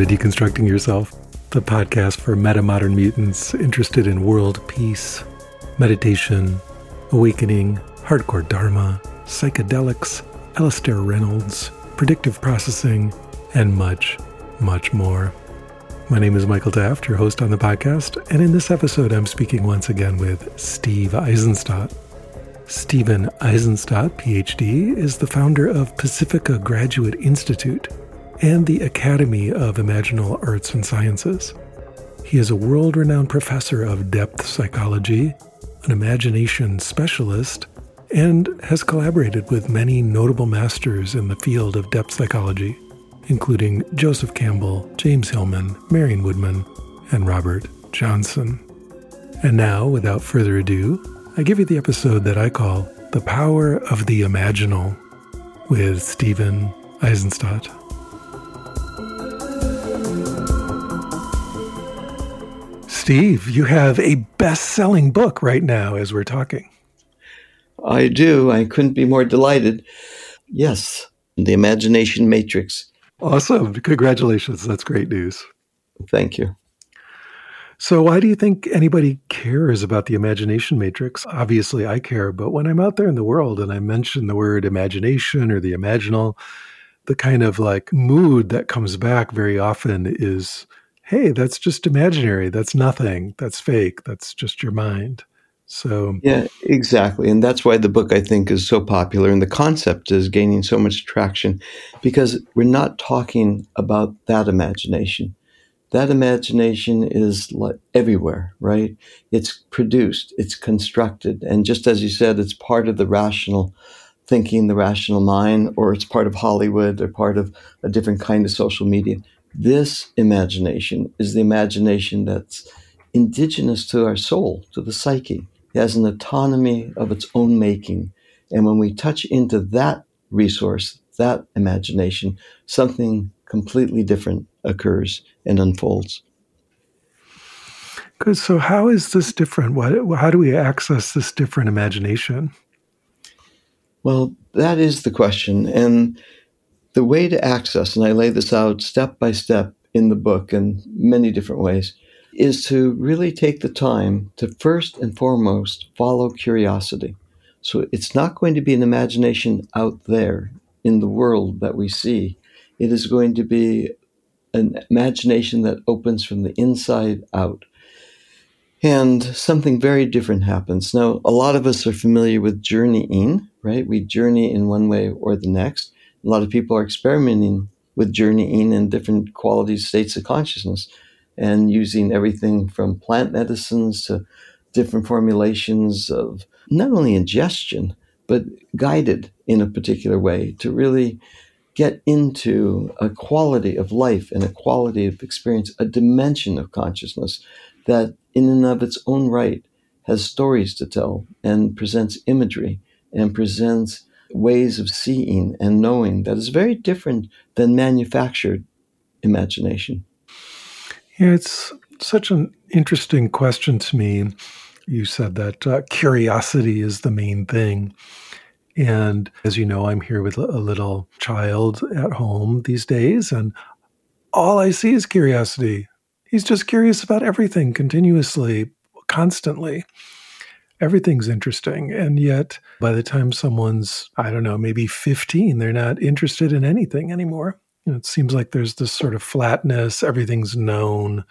To Deconstructing Yourself, the podcast for meta-modern mutants interested in world peace, meditation, awakening, hardcore dharma, psychedelics, Alastair Reynolds, predictive processing, and much, much more. My name is Michael Taft, your host on the podcast, and in this episode, I'm speaking once again with Steve Aizenstat. Stephen Aizenstat, PhD, is the founder of Pacifica Graduate Institute and the Academy of Imaginal Arts and Sciences. He is a world renowned professor of depth psychology, an imagination specialist, and has collaborated with many notable masters in the field of depth psychology, including Joseph Campbell, James Hillman, Marion Woodman, and Robert Johnson. And now, without further ado, I give you the episode that I call The Power of the Imaginal with Stephen Aizenstat. Steve, you have a best selling book right now as we're talking. I do. I couldn't be more delighted. Yes, The Imagination Matrix. Awesome. Congratulations. That's great news. Thank you. So, why do you think anybody cares about the imagination matrix? Obviously, I care, but when I'm out there in the world and I mention the word imagination or the imaginal, the kind of like mood that comes back very often is hey, that's just imaginary. That's nothing. That's fake. That's just your mind. So, yeah, exactly. And that's why the book I think is so popular and the concept is gaining so much traction because we're not talking about that imagination. That imagination is everywhere, right? It's produced, it's constructed. And just as you said, it's part of the rational thinking, the rational mind, or it's part of Hollywood or part of a different kind of social media. This imagination is the imagination that's indigenous to our soul, to the psyche. It has an autonomy of its own making. And when we touch into that resource, that imagination, something completely different occurs and unfolds. Good. So, how is this different? What, how do we access this different imagination? Well, that is the question. And the way to access, and I lay this out step by step in the book in many different ways, is to really take the time to first and foremost follow curiosity. So it's not going to be an imagination out there in the world that we see. It is going to be an imagination that opens from the inside out. And something very different happens. Now, a lot of us are familiar with journeying, right? We journey in one way or the next a lot of people are experimenting with journeying in different qualities, states of consciousness, and using everything from plant medicines to different formulations of not only ingestion, but guided in a particular way to really get into a quality of life and a quality of experience, a dimension of consciousness that, in and of its own right, has stories to tell and presents imagery and presents ways of seeing and knowing that is very different than manufactured imagination. Yeah, it's such an interesting question to me. You said that uh, curiosity is the main thing. And as you know, I'm here with a little child at home these days, and all I see is curiosity. He's just curious about everything continuously, constantly everything's interesting. And yet, by the time someone's, I don't know, maybe 15, they're not interested in anything anymore. Know, it seems like there's this sort of flatness, everything's known.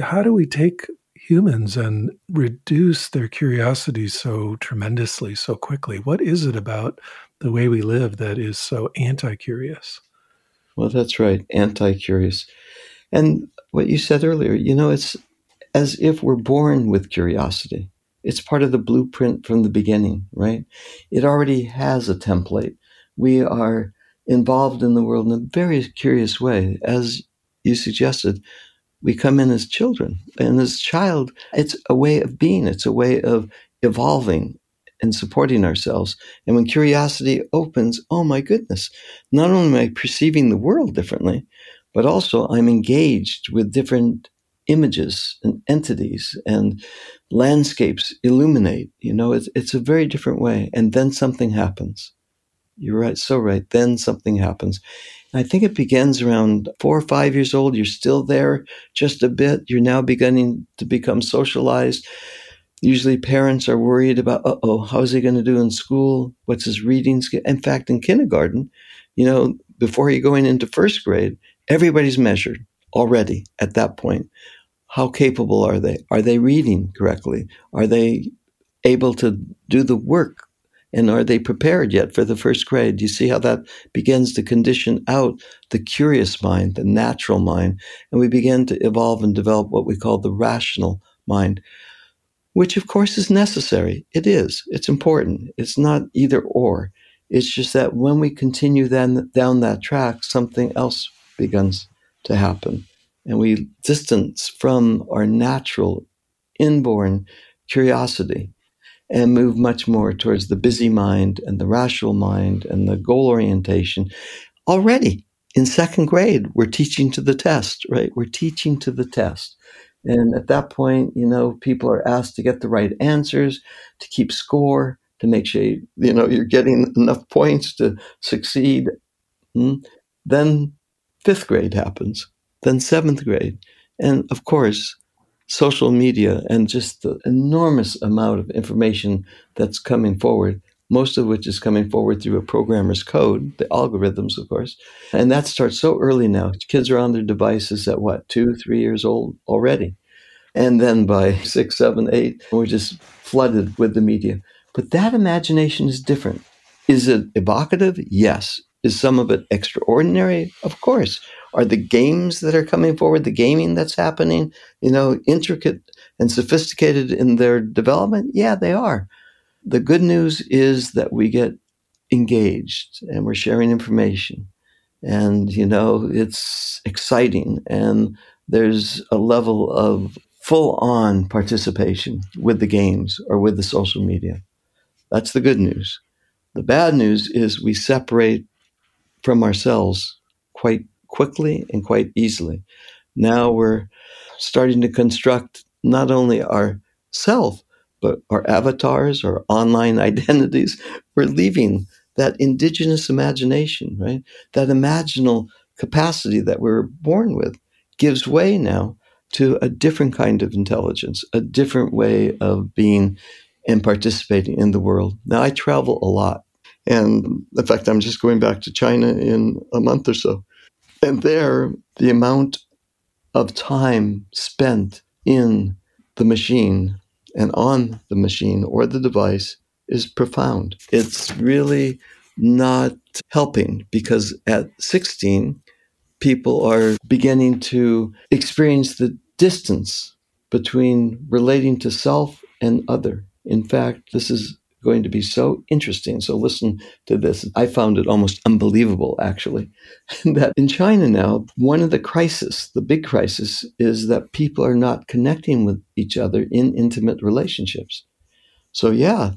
How do we take humans and reduce their curiosity so tremendously, so quickly? What is it about the way we live that is so anti curious? Well, that's right, anti curious. And what you said earlier, you know, it's as if we're born with curiosity. It's part of the blueprint from the beginning, right? It already has a template. We are involved in the world in a very curious way. As you suggested, we come in as children. And as child, it's a way of being, it's a way of evolving and supporting ourselves. And when curiosity opens, oh my goodness, not only am I perceiving the world differently, but also I'm engaged with different images and entities and landscapes illuminate. You know, it's, it's a very different way. And then something happens. You're right, so right. Then something happens. And I think it begins around four or five years old. You're still there just a bit. You're now beginning to become socialized. Usually, parents are worried about, uh oh, how's he going to do in school? What's his reading? In fact, in kindergarten, you know, before you're going into first grade, everybody's measured already at that point. How capable are they? Are they reading correctly? Are they able to do the work? And are they prepared yet for the first grade? You see how that begins to condition out the curious mind, the natural mind, and we begin to evolve and develop what we call the rational mind, which of course is necessary. It is. It's important. It's not either or. It's just that when we continue then down that track, something else begins to happen. And we distance from our natural, inborn curiosity and move much more towards the busy mind and the rational mind and the goal orientation. Already in second grade, we're teaching to the test, right? We're teaching to the test. And at that point, you know, people are asked to get the right answers, to keep score, to make sure, you, know, you're getting enough points to succeed. Mm. Then fifth grade happens, then seventh grade. And of course, social media and just the enormous amount of information that's coming forward, most of which is coming forward through a programmer's code, the algorithms, of course. And that starts so early now. Kids are on their devices at what, two, three years old already. And then by six, seven, eight, we're just flooded with the media. But that imagination is different. Is it evocative? Yes. Is some of it extraordinary? Of course. Are the games that are coming forward, the gaming that's happening, you know, intricate and sophisticated in their development? Yeah, they are. The good news is that we get engaged and we're sharing information. And, you know, it's exciting. And there's a level of full on participation with the games or with the social media. That's the good news. The bad news is we separate from ourselves quite quickly and quite easily. Now we're starting to construct not only our self, but our avatars, our online identities. We're leaving that indigenous imagination, right? That imaginal capacity that we are born with gives way now to a different kind of intelligence, a different way of being and participating in the world. Now, I travel a lot. And in fact, I'm just going back to China in a month or so. And there, the amount of time spent in the machine and on the machine or the device is profound. It's really not helping because at 16, people are beginning to experience the distance between relating to self and other. In fact, this is going to be so interesting. So listen to this. I found it almost unbelievable, actually, that in China now, one of the crises, the big crisis, is that people are not connecting with each other in intimate relationships. So yeah,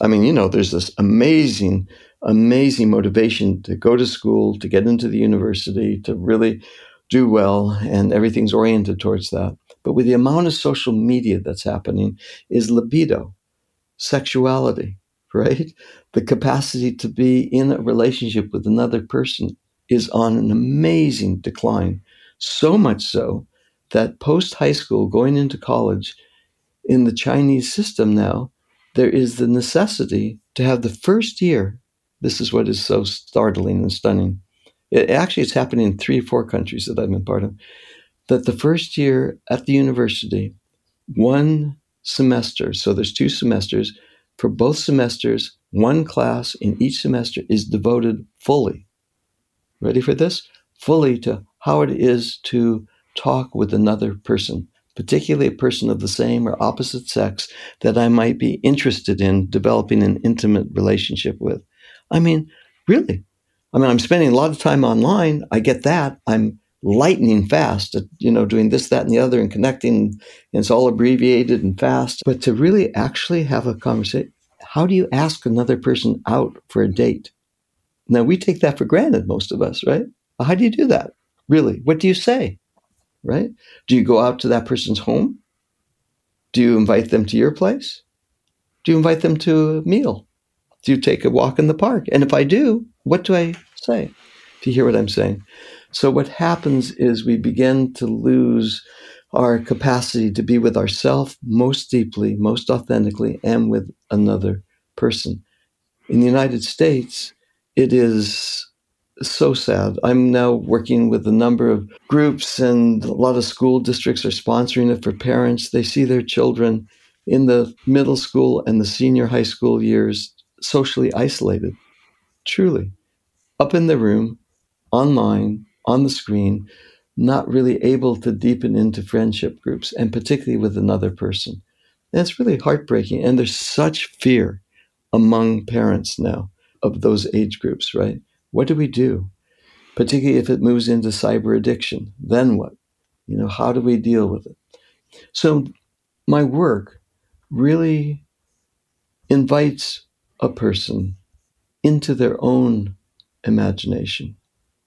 I mean, you know, there's this amazing, amazing motivation to go to school, to get into the university, to really do well, and everything's oriented towards that. But with the amount of social media that's happening, is libido sexuality, right? The capacity to be in a relationship with another person is on an amazing decline. So much so that post high school, going into college, in the Chinese system now, there is the necessity to have the first year. This is what is so startling and stunning. It actually it's happening in three or four countries that I've been part of. That the first year at the university, one semester. So there's two semesters. For both semesters, one class in each semester is devoted fully. Ready for this? Fully to how it is to talk with another person, particularly a person of the same or opposite sex that I might be interested in developing an intimate relationship with. I mean, really. I mean, I'm spending a lot of time online. I get that. I'm lightning fast at you know doing this that and the other and connecting and it's all abbreviated and fast. But to really actually have a conversation how do you ask another person out for a date? Now we take that for granted most of us right? How do you do that really? What do you say right? Do you go out to that person's home? Do you invite them to your place? Do you invite them to a meal? Do you take a walk in the park? And if I do, what do I say? do you hear what I'm saying. So what happens is we begin to lose our capacity to be with ourselves most deeply, most authentically, and with another person. In the United States, it is so sad. I'm now working with a number of groups, and a lot of school districts are sponsoring it for parents. They see their children in the middle school and the senior high school years socially isolated, truly, up in the room, online, on the screen, not really able to deepen into friendship groups, and particularly with another person. And it's really heartbreaking. And there's such fear among parents now of those age groups, right? What do we do? Particularly if it moves into cyber addiction, then what? You know, how do we deal with it? So my work really invites a person into their own imagination.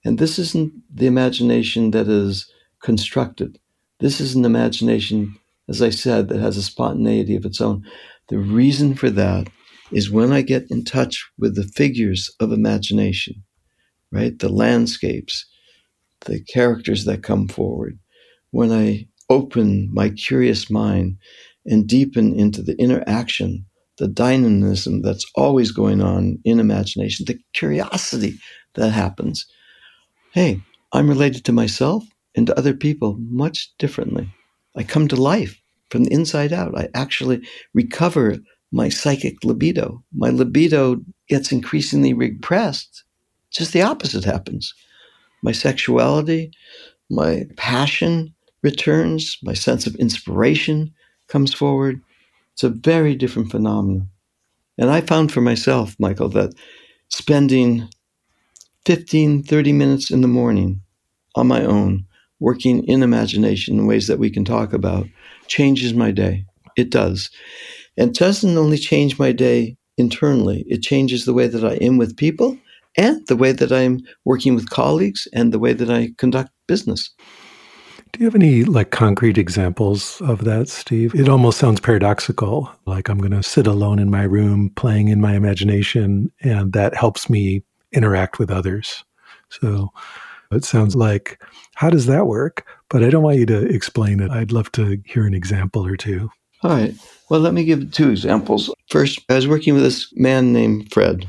And this isn't the imagination that is constructed. This is an imagination, as I said, that has a spontaneity of its own. The reason for that is when I get in touch with the figures of imagination, right? The landscapes, the characters that come forward. When I open my curious mind and deepen into the interaction, the dynamism that's always going on in imagination, the curiosity that happens. Hey, I'm related to myself and to other people much differently. I come to life from the inside out. I actually recover my psychic libido. My libido gets increasingly repressed just the opposite happens. My sexuality, my passion returns, my sense of inspiration comes forward. It's a very different phenomenon. And I found for myself, Michael, that spending 15, 30 minutes in the morning on my own, working in imagination in ways that we can talk about, changes my day. It does. And doesn't only change my day internally, it changes the way that I am with people and the way that I'm working with colleagues and the way that I conduct business. Do you have any like concrete examples of that, Steve? It almost sounds paradoxical. Like I'm going to sit alone in my room playing in my imagination, and that helps me interact with others. So it sounds like, how does that work? But I don't want you to explain it. I'd love to hear an example or two. All right. Well, let me give two examples. First, I was working with this man named Fred.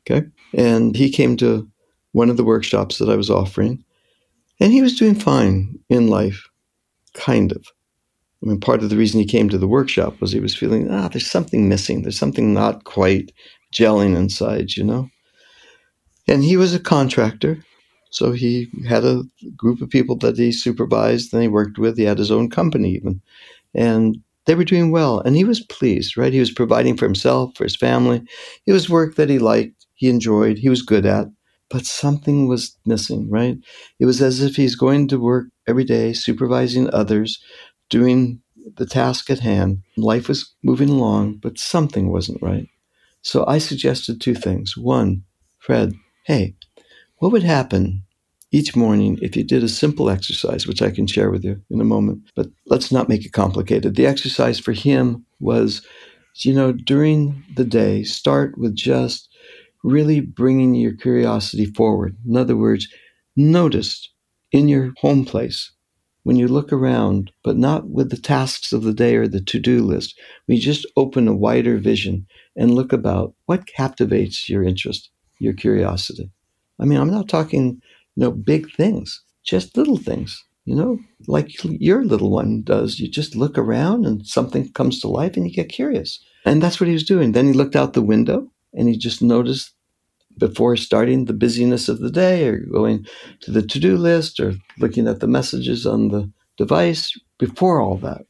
Okay. And he came to one of the workshops that I was offering, and he was doing fine in life, kind of. I mean, part of the reason he came to the workshop was he was feeling, ah, there's something missing. There's something not quite gelling inside, you know? And he was a contractor. So he had a group of people that he supervised and he worked with. He had his own company, even. And they were doing well. And he was pleased, right? He was providing for himself, for his family. It was work that he liked he enjoyed, he was good at, but something was missing, right? It was as if he's going to work every day, supervising others, doing the task at hand. Life was moving along, but something wasn't right. So I suggested two things. One, Fred, hey, what would happen each morning if you did a simple exercise, which I can share with you in a moment, but let's not make it complicated. The exercise for him was, you know, during the day, start with just really bringing your curiosity forward. In other words, notice in your home place when you look around, but not with the tasks of the day or the to do list. We just open a wider vision and look about what captivates your interest, your curiosity. I mean, I'm not talking, you know, big things, just little things, you know, like your little one does. You just look around and something comes to life and you get curious. And that's what he was doing. Then he looked out the window and he just noticed before starting the busyness of the day or going to the to do list or looking at the messages on the device, before all that,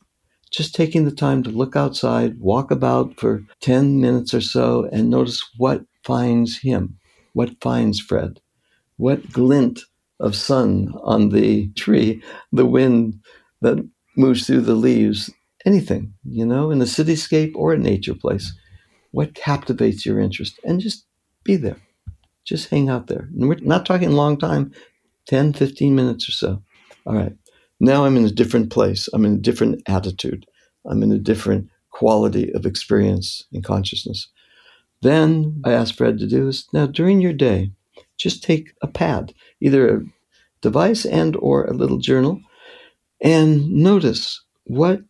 just taking the time to look outside, walk about for 10 minutes or so, and notice what finds him, what finds Fred, what glint of sun on the tree, the wind that moves through the leaves, anything, you know, in a cityscape or a nature place. What captivates your interest? And just be there. Just hang out there. And we're not talking long time 10, 15 minutes or so. All right. Now I'm in a different place. I'm in a different attitude. I'm in a different quality of experience and consciousness. Then I asked Fred to do is now during your day, just take a pad, either a device and or a little journal, and notice what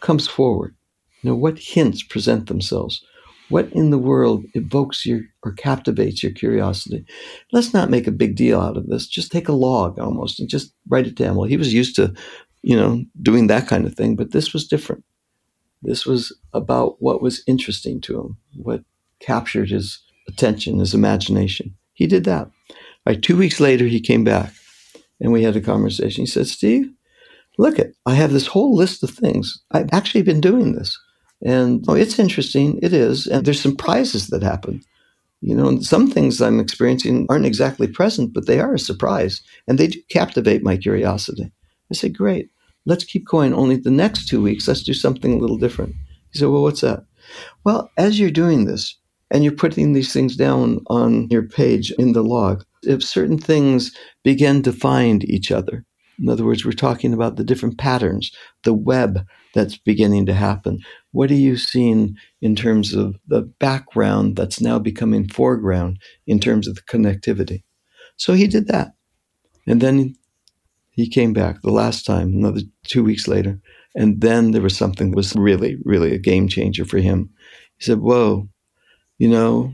comes forward. You know, what hints present themselves? What in the world evokes your or captivates your curiosity? Let's not make a big deal out of this. Just take a log almost and just write it down. Well, he was used to, you know, doing that kind of thing, but this was different. This was about what was interesting to him, what captured his attention, his imagination. He did that. All right, two weeks later, he came back and we had a conversation. He said, Steve, look at, I have this whole list of things. I've actually been doing this. And oh, it's interesting. It is. And there's some prizes that happen. You know, some things I'm experiencing aren't exactly present, but they are a surprise. And they do captivate my curiosity. I said, great. Let's keep going. Only the next two weeks, let's do something a little different. He said, well, what's that? Well, as you're doing this and you're putting these things down on your page in the log, if certain things begin to find each other, in other words, we're talking about the different patterns, the web that's beginning to happen. What are you seeing in terms of the background that's now becoming foreground in terms of the connectivity? So he did that. And then he came back the last time, another two weeks later. And then there was something that was really, really a game changer for him. He said, Whoa, you know,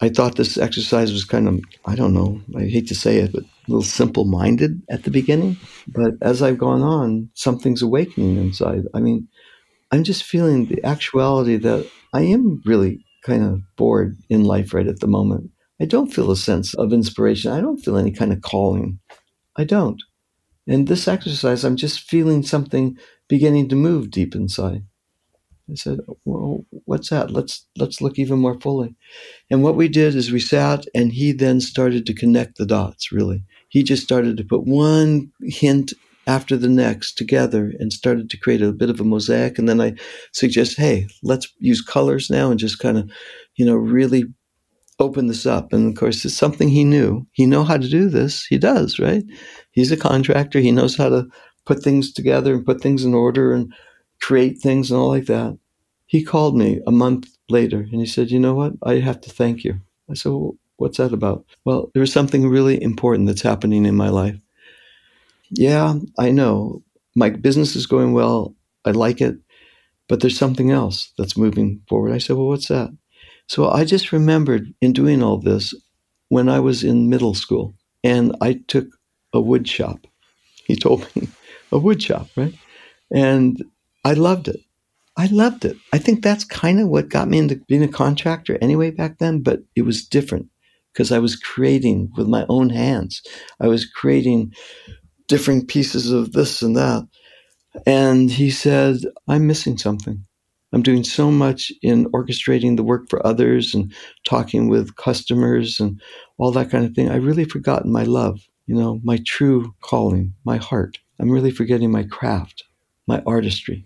I thought this exercise was kind of, I don't know, I hate to say it, but a little simple minded at the beginning. But as I've gone on, something's awakening inside. I mean, I'm just feeling the actuality that I am really kind of bored in life right at the moment. I don't feel a sense of inspiration. I don't feel any kind of calling. I don't. And this exercise, I'm just feeling something beginning to move deep inside. I said, "Well, what's that? Let's let's look even more fully." And what we did is we sat, and he then started to connect the dots. Really, he just started to put one hint after the next together and started to create a bit of a mosaic. And then I suggest, hey, let's use colors now and just kind of, you know, really open this up. And of course, it's something he knew. He know how to do this. He does, right? He's a contractor. He knows how to put things together and put things in order and create things and all like that. He called me a month later and he said, You know what? I have to thank you. I said, well, What's that about? Well, there's something really important that's happening in my life. Yeah, I know. My business is going well. I like it. But there's something else that's moving forward. I said, Well, what's that? So I just remembered in doing all this when I was in middle school and I took a wood shop. He told me, a wood shop, right? And I loved it. I loved it. I think that's kind of what got me into being a contractor anyway back then, but it was different because I was creating with my own hands. I was creating different pieces of this and that. And he said, I'm missing something. I'm doing so much in orchestrating the work for others and talking with customers and all that kind of thing. I've really forgotten my love, you know, my true calling, my heart. I'm really forgetting my craft, my artistry.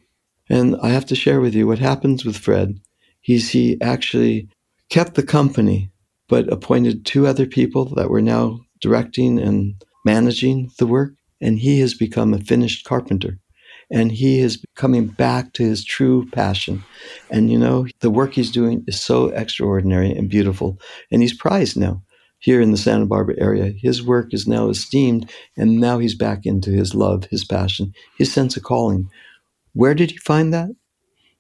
And I have to share with you what happens with Fred. He's he actually kept the company, but appointed two other people that were now directing and managing the work. And he has become a finished carpenter. And he is coming back to his true passion. And you know, the work he's doing is so extraordinary and beautiful. And he's prized now here in the Santa Barbara area. His work is now esteemed, and now he's back into his love, his passion, his sense of calling, where did he find that?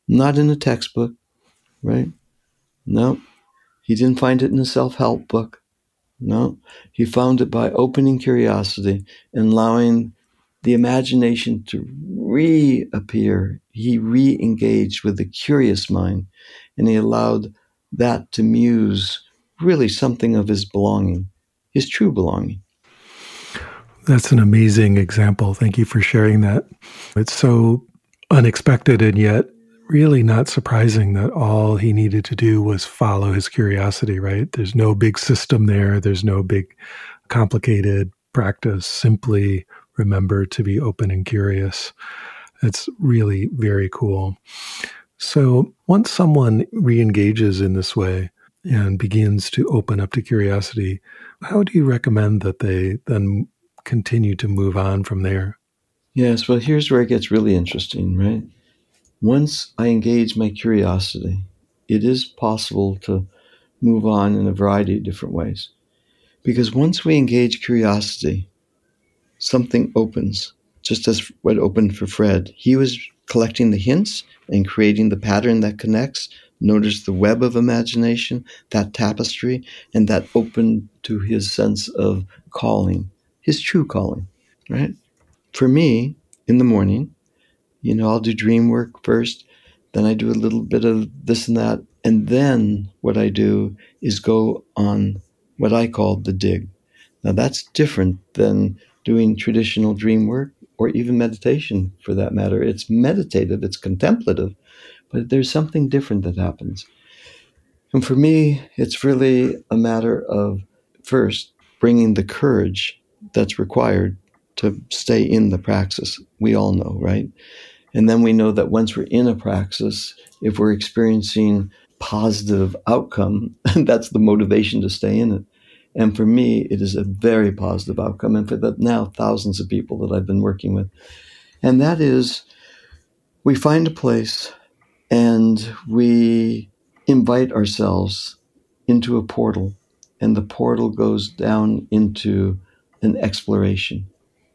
Not in a textbook, right? No. He didn't find it in a self help book. No. He found it by opening curiosity and allowing the imagination to reappear. He re engaged with the curious mind and he allowed that to muse really something of his belonging, his true belonging. That's an amazing example. Thank you for sharing that. It's so unexpected and yet really not surprising that all he needed to do was follow his curiosity, right? There's no big system there, there's no big complicated practice. Simply remember to be open and curious. It's really very cool. So, once someone re engages in this way and begins to open up to curiosity, how do you recommend that they then continue to move on from there? Yes, well, here's where it gets really interesting, right? Once I engage my curiosity, it is possible to move on in a variety of different ways. Because once we engage curiosity, something opens, just as what opened for Fred. He was collecting the hints and creating the pattern that connects. Notice the web of imagination, that tapestry, and that opened to his sense of calling, his true calling, right? For me, in the morning, you know, I'll do dream work first, then I do a little bit of this and that, and then what I do is go on what I call the dig. Now that's different than doing traditional dream work or even meditation for that matter. It's meditative, it's contemplative, but there's something different that happens. And for me, it's really a matter of first bringing the courage that's required to stay in the praxis. We all know, right? And then we know that once we're in a praxis, if we're experiencing positive outcome, that's the motivation to stay in it. And for me, it is a very positive outcome. And for the now thousands of people that I've been working with. And that is we find a place and we invite ourselves into a portal. And the portal goes down into an exploration.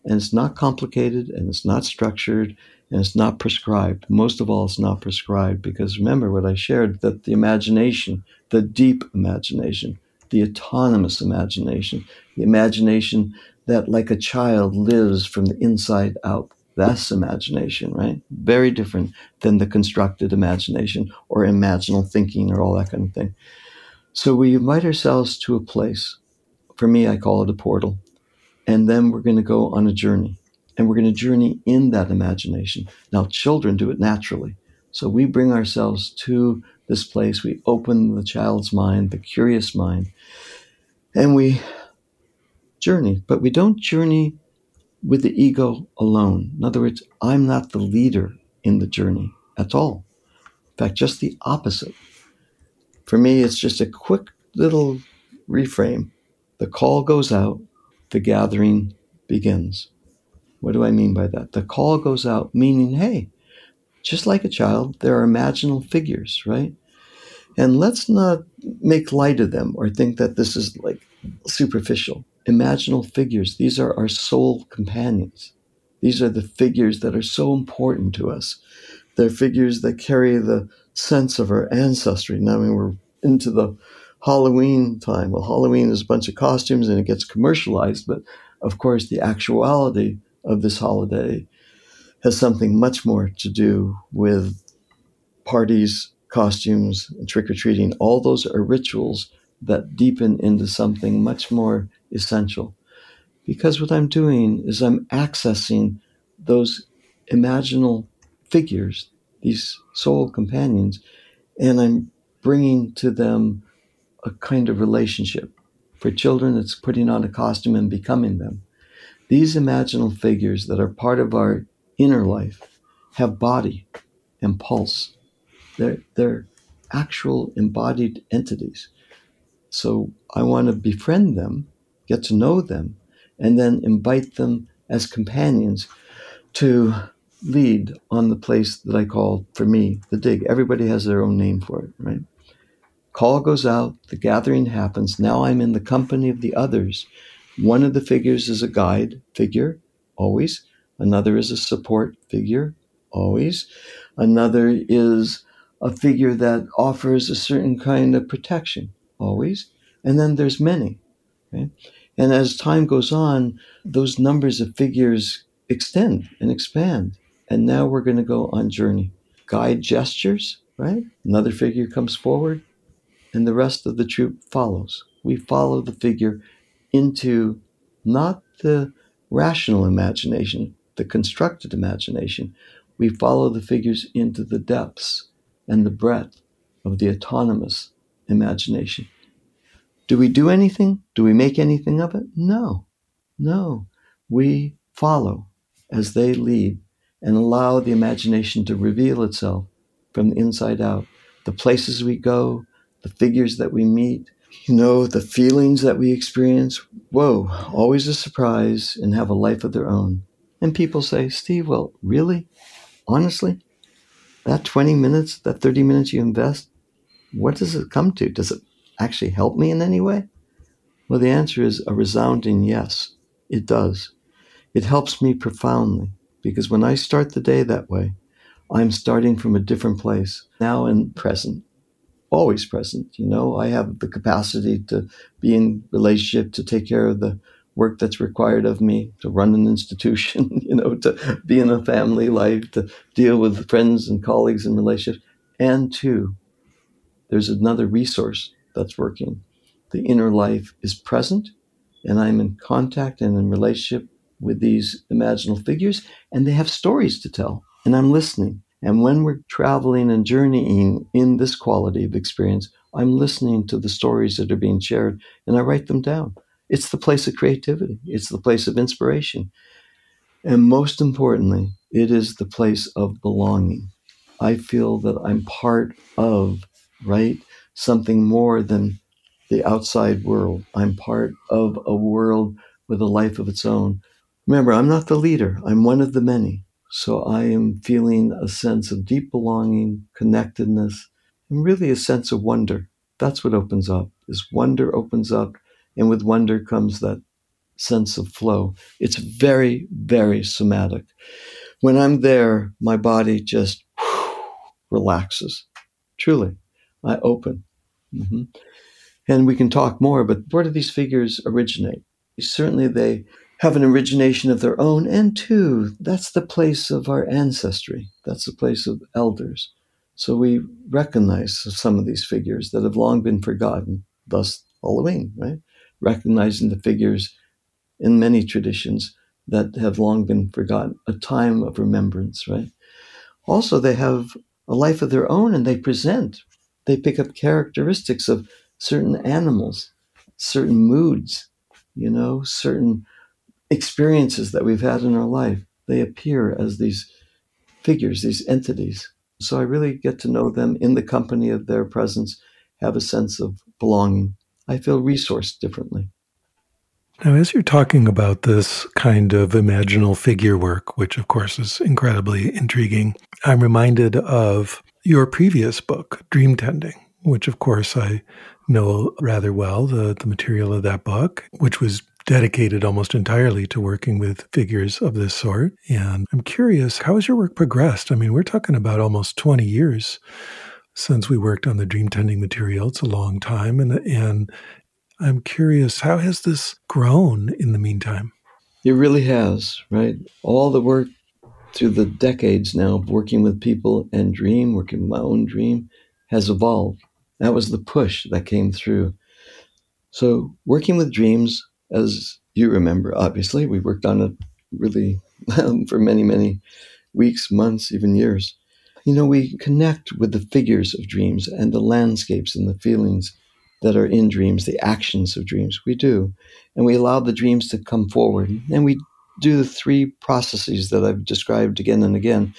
And it's not complicated and it's not structured and it's not prescribed. Most of all, it's not prescribed because remember what I shared that the imagination, the deep imagination, the autonomous imagination, the imagination that, like a child, lives from the inside out. That's imagination, right? Very different than the constructed imagination or imaginal thinking or all that kind of thing. So we invite ourselves to a place. For me, I call it a portal. And then we're going to go on a journey. And we're going to journey in that imagination. Now, children do it naturally. So we bring ourselves to this place. We open the child's mind, the curious mind, and we journey. But we don't journey with the ego alone. In other words, I'm not the leader in the journey at all. In fact, just the opposite. For me, it's just a quick little reframe. The call goes out, the gathering begins. What do I mean by that? The call goes out, meaning, hey, just like a child, there are imaginal figures, right? And let's not make light of them or think that this is like superficial. Imaginal figures, these are our soul companions. These are the figures that are so important to us. They're figures that carry the sense of our ancestry. Now, I mean, we're into the Halloween time. Well, Halloween is a bunch of costumes and it gets commercialized, but of course, the actuality of this holiday has something much more to do with parties, costumes, trick or treating. All those are rituals that deepen into something much more essential. Because what I'm doing is I'm accessing those imaginal figures, these soul companions, and I'm bringing to them a kind of relationship. For children, it's putting on a costume and becoming them. These imaginal figures that are part of our inner life have body and pulse. They're, they're actual embodied entities. So I want to befriend them, get to know them, and then invite them as companions to lead on the place that I call, for me, the dig. Everybody has their own name for it, right? Call goes out, the gathering happens. Now I'm in the company of the others. One of the figures is a guide figure, always. Another is a support figure, always. Another is a figure that offers a certain kind of protection, always. And then there's many. Okay? And as time goes on, those numbers of figures extend and expand. And now we're going to go on journey. Guide gestures, right? Another figure comes forward, and the rest of the troop follows. We follow the figure into not the rational imagination, the constructed imagination, we follow the figures into the depths and the breadth of the autonomous imagination. Do we do anything? Do we make anything of it? No, no. We follow as they lead and allow the imagination to reveal itself from the inside out. The places we go, the figures that we meet, you know, the feelings that we experience. Whoa, always a surprise and have a life of their own. And people say, Steve, well, really? Honestly? That 20 minutes, that 30 minutes you invest, what does it come to? Does it actually help me in any way? Well, the answer is a resounding yes. It does. It helps me profoundly because when I start the day that way, I'm starting from a different place, now and present, always present. You know, I have the capacity to be in relationship, to take care of the work that's required of me, to run an institution, you know, to be in a family life, to deal with friends and colleagues and relationships. And two, there's another resource that's working. The inner life is present, and I'm in contact and in relationship with these imaginal figures, and they have stories to tell, and I'm listening. And when we're traveling and journeying in this quality of experience, I'm listening to the stories that are being shared and I write them down. It's the place of creativity, it's the place of inspiration. And most importantly, it is the place of belonging. I feel that I'm part of, right, something more than the outside world. I'm part of a world with a life of its own. Remember, I'm not the leader, I'm one of the many. So I am feeling a sense of deep belonging, connectedness, and really a sense of wonder. That's what opens up. This wonder opens up, and with wonder comes that sense of flow. It's very, very somatic. When I'm there, my body just relaxes. Truly, I open. Mm-hmm. And we can talk more, but where do these figures originate? Certainly, they have an origination of their own. And two, that's the place of our ancestry, that's the place of elders. So we recognize some of these figures that have long been forgotten, thus Halloween, right? Recognizing the figures in many traditions that have long been forgotten, a time of remembrance, right? Also, they have a life of their own and they present, they pick up characteristics of certain animals, certain moods, you know, certain experiences that we've had in our life. They appear as these figures, these entities. So I really get to know them in the company of their presence, have a sense of belonging. I feel resourced differently. Now, as you're talking about this kind of imaginal figure work, which of course is incredibly intriguing, I'm reminded of your previous book, Dream Tending, which of course I know rather well, the, the material of that book, which was dedicated almost entirely to working with figures of this sort. And I'm curious, how has your work progressed? I mean, we're talking about almost 20 years since we worked on the dream tending material. It's a long time. And, and I'm curious, how has this grown in the meantime? It really has, right? All the work through the decades now of working with people and dream, working my own dream, has evolved. That was the push that came through. So, working with dreams as you remember, obviously, we worked on it really um, for many, many weeks, months, even years. You know, we connect with the figures of dreams and the landscapes and the feelings that are in dreams, the actions of dreams. We do. And we allow the dreams to come forward. And we do the three processes that I've described again and again.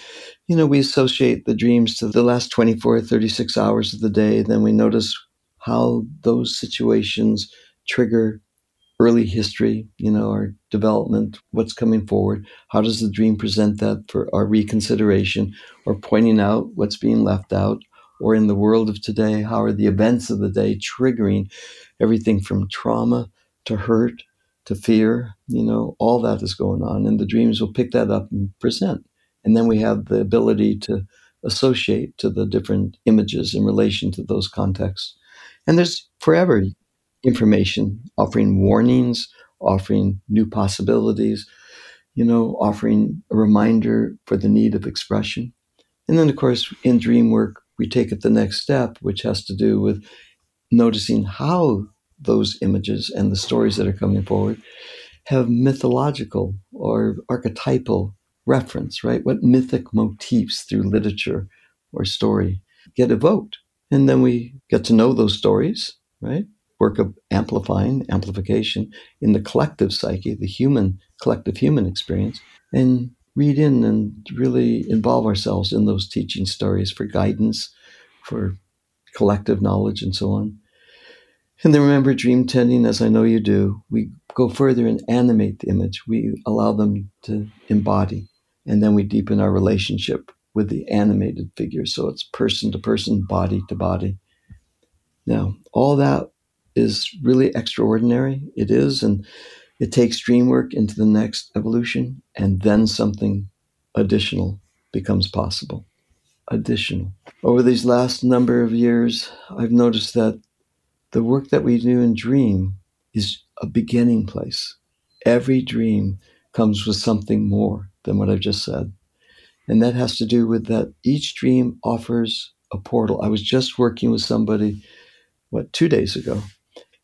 You know, we associate the dreams to the last 24, 36 hours of the day. Then we notice how those situations trigger early history, you know, our development, what's coming forward, how does the dream present that for our reconsideration or pointing out what's being left out, or in the world of today, how are the events of the day triggering everything from trauma to hurt to fear, you know, all that is going on. And the dreams will pick that up and present. And then we have the ability to associate to the different images in relation to those contexts. And there's forever information, offering warnings, offering new possibilities, you know, offering a reminder for the need of expression. And then, of course, in dream work, we take it the next step, which has to do with noticing how those images and the stories that are coming forward have mythological or archetypal reference, right? What mythic motifs through literature or story get evoked? And then we get to know those stories, right? Work of amplifying, amplification in the collective psyche, the human, collective human experience, and read in and really involve ourselves in those teaching stories for guidance, for collective knowledge, and so on. And then remember dream tending, as I know you do, we go further and animate the image. We allow them to embody, and then we deepen our relationship with the animated figure. So it's person to person, body to body Now, all that is really extraordinary. It is, and it takes dream work into the next evolution, and then something additional becomes possible. Additional. Over these last number of years, I've noticed that the work that we do in dream is a beginning place. Every dream comes with something more than what I've just said. And that has to do with that each dream offers a portal. I was just working with somebody, what, two days ago.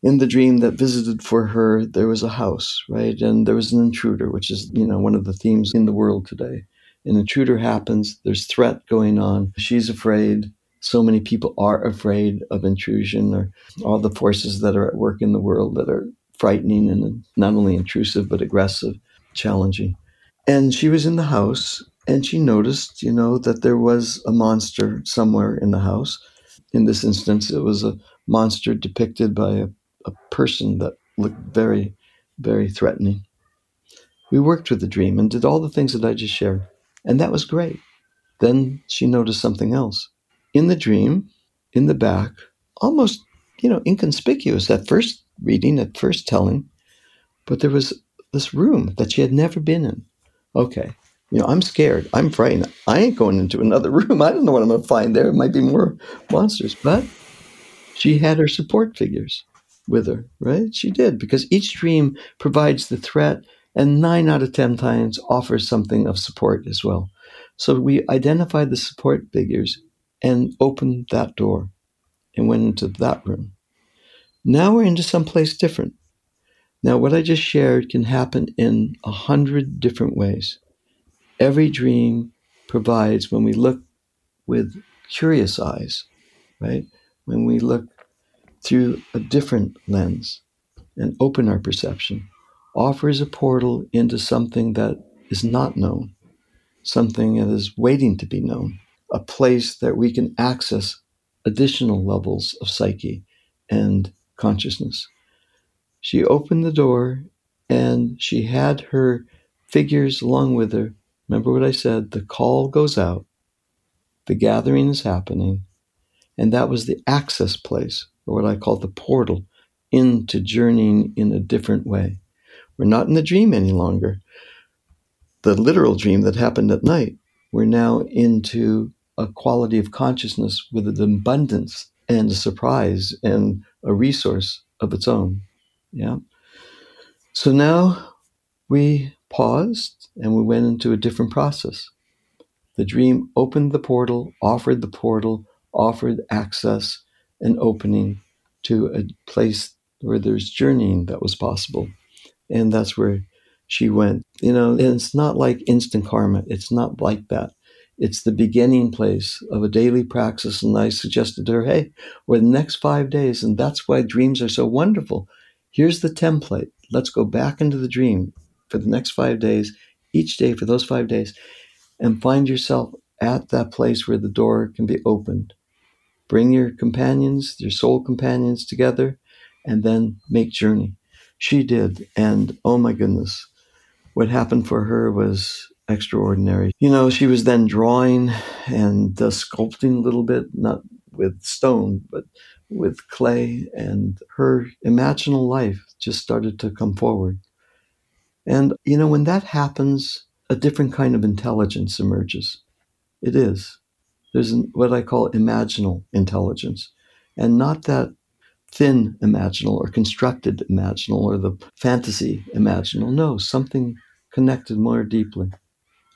In the dream that visited for her, there was a house, right? And there was an intruder, which is, you know, one of the themes in the world today. An intruder happens, there's threat going on. She's afraid. So many people are afraid of intrusion or all the forces that are at work in the world that are frightening and not only intrusive, but aggressive, challenging. And she was in the house and she noticed, you know, that there was a monster somewhere in the house. In this instance, it was a monster depicted by a, a person that looked very, very threatening. We worked with the dream and did all the things that I just shared, and that was great. Then she noticed something else. In the dream, in the back, almost, you know, inconspicuous at first reading, at first telling, but there was this room that she had never been in. Okay, you know, I'm scared. I'm frightened. I ain't going into another room. I don't know what I'm going to find there. It might be more monsters. But she had her support figures with her, right? She did, because each dream provides the threat, and nine out of 10 times offers something of support as well. So we identified the support figures and opened that door and went into that room. Now we're into someplace different. Now, what I just shared can happen in a hundred different ways every dream provides when we look with curious eyes, right? When we look through a different lens and open our perception, offers a portal into something that is not known, something that is waiting to be known, a place that we can access additional levels of psyche and consciousness. She opened the door and she had her figures along with her. Remember what I said? The call goes out, the gathering is happening, and that was the access place, or what I call the portal, into journeying in a different way. We're not in the dream any longer, the literal dream that happened at night. We're now into a quality of consciousness with an abundance and a surprise and a resource of its own. Yeah. So now we paused and we went into a different process. The dream opened the portal, offered the portal, offered access and opening to a place where there's journeying that was possible. And that's where she went. You know, and it's not like instant karma. It's not like that. It's the beginning place of a daily praxis. And I suggested to her, hey, for the next five days, and that's why dreams are so wonderful. Here's the template. Let's go back into the dream for the next five days, each day for those five days, and find yourself at that place where the door can be opened. Bring your companions, your soul companions together, and then make journey. She did, and oh my goodness, what happened for her was extraordinary. You know, she was then drawing and uh, sculpting a little bit, not with stone, but with clay, and her imaginal life just started to come forward. And, you know, when that happens, a different kind of intelligence emerges. It is. There's what I call imaginal intelligence, and not that thin imaginal or constructed imaginal or the fantasy imaginal. No, something connected more deeply.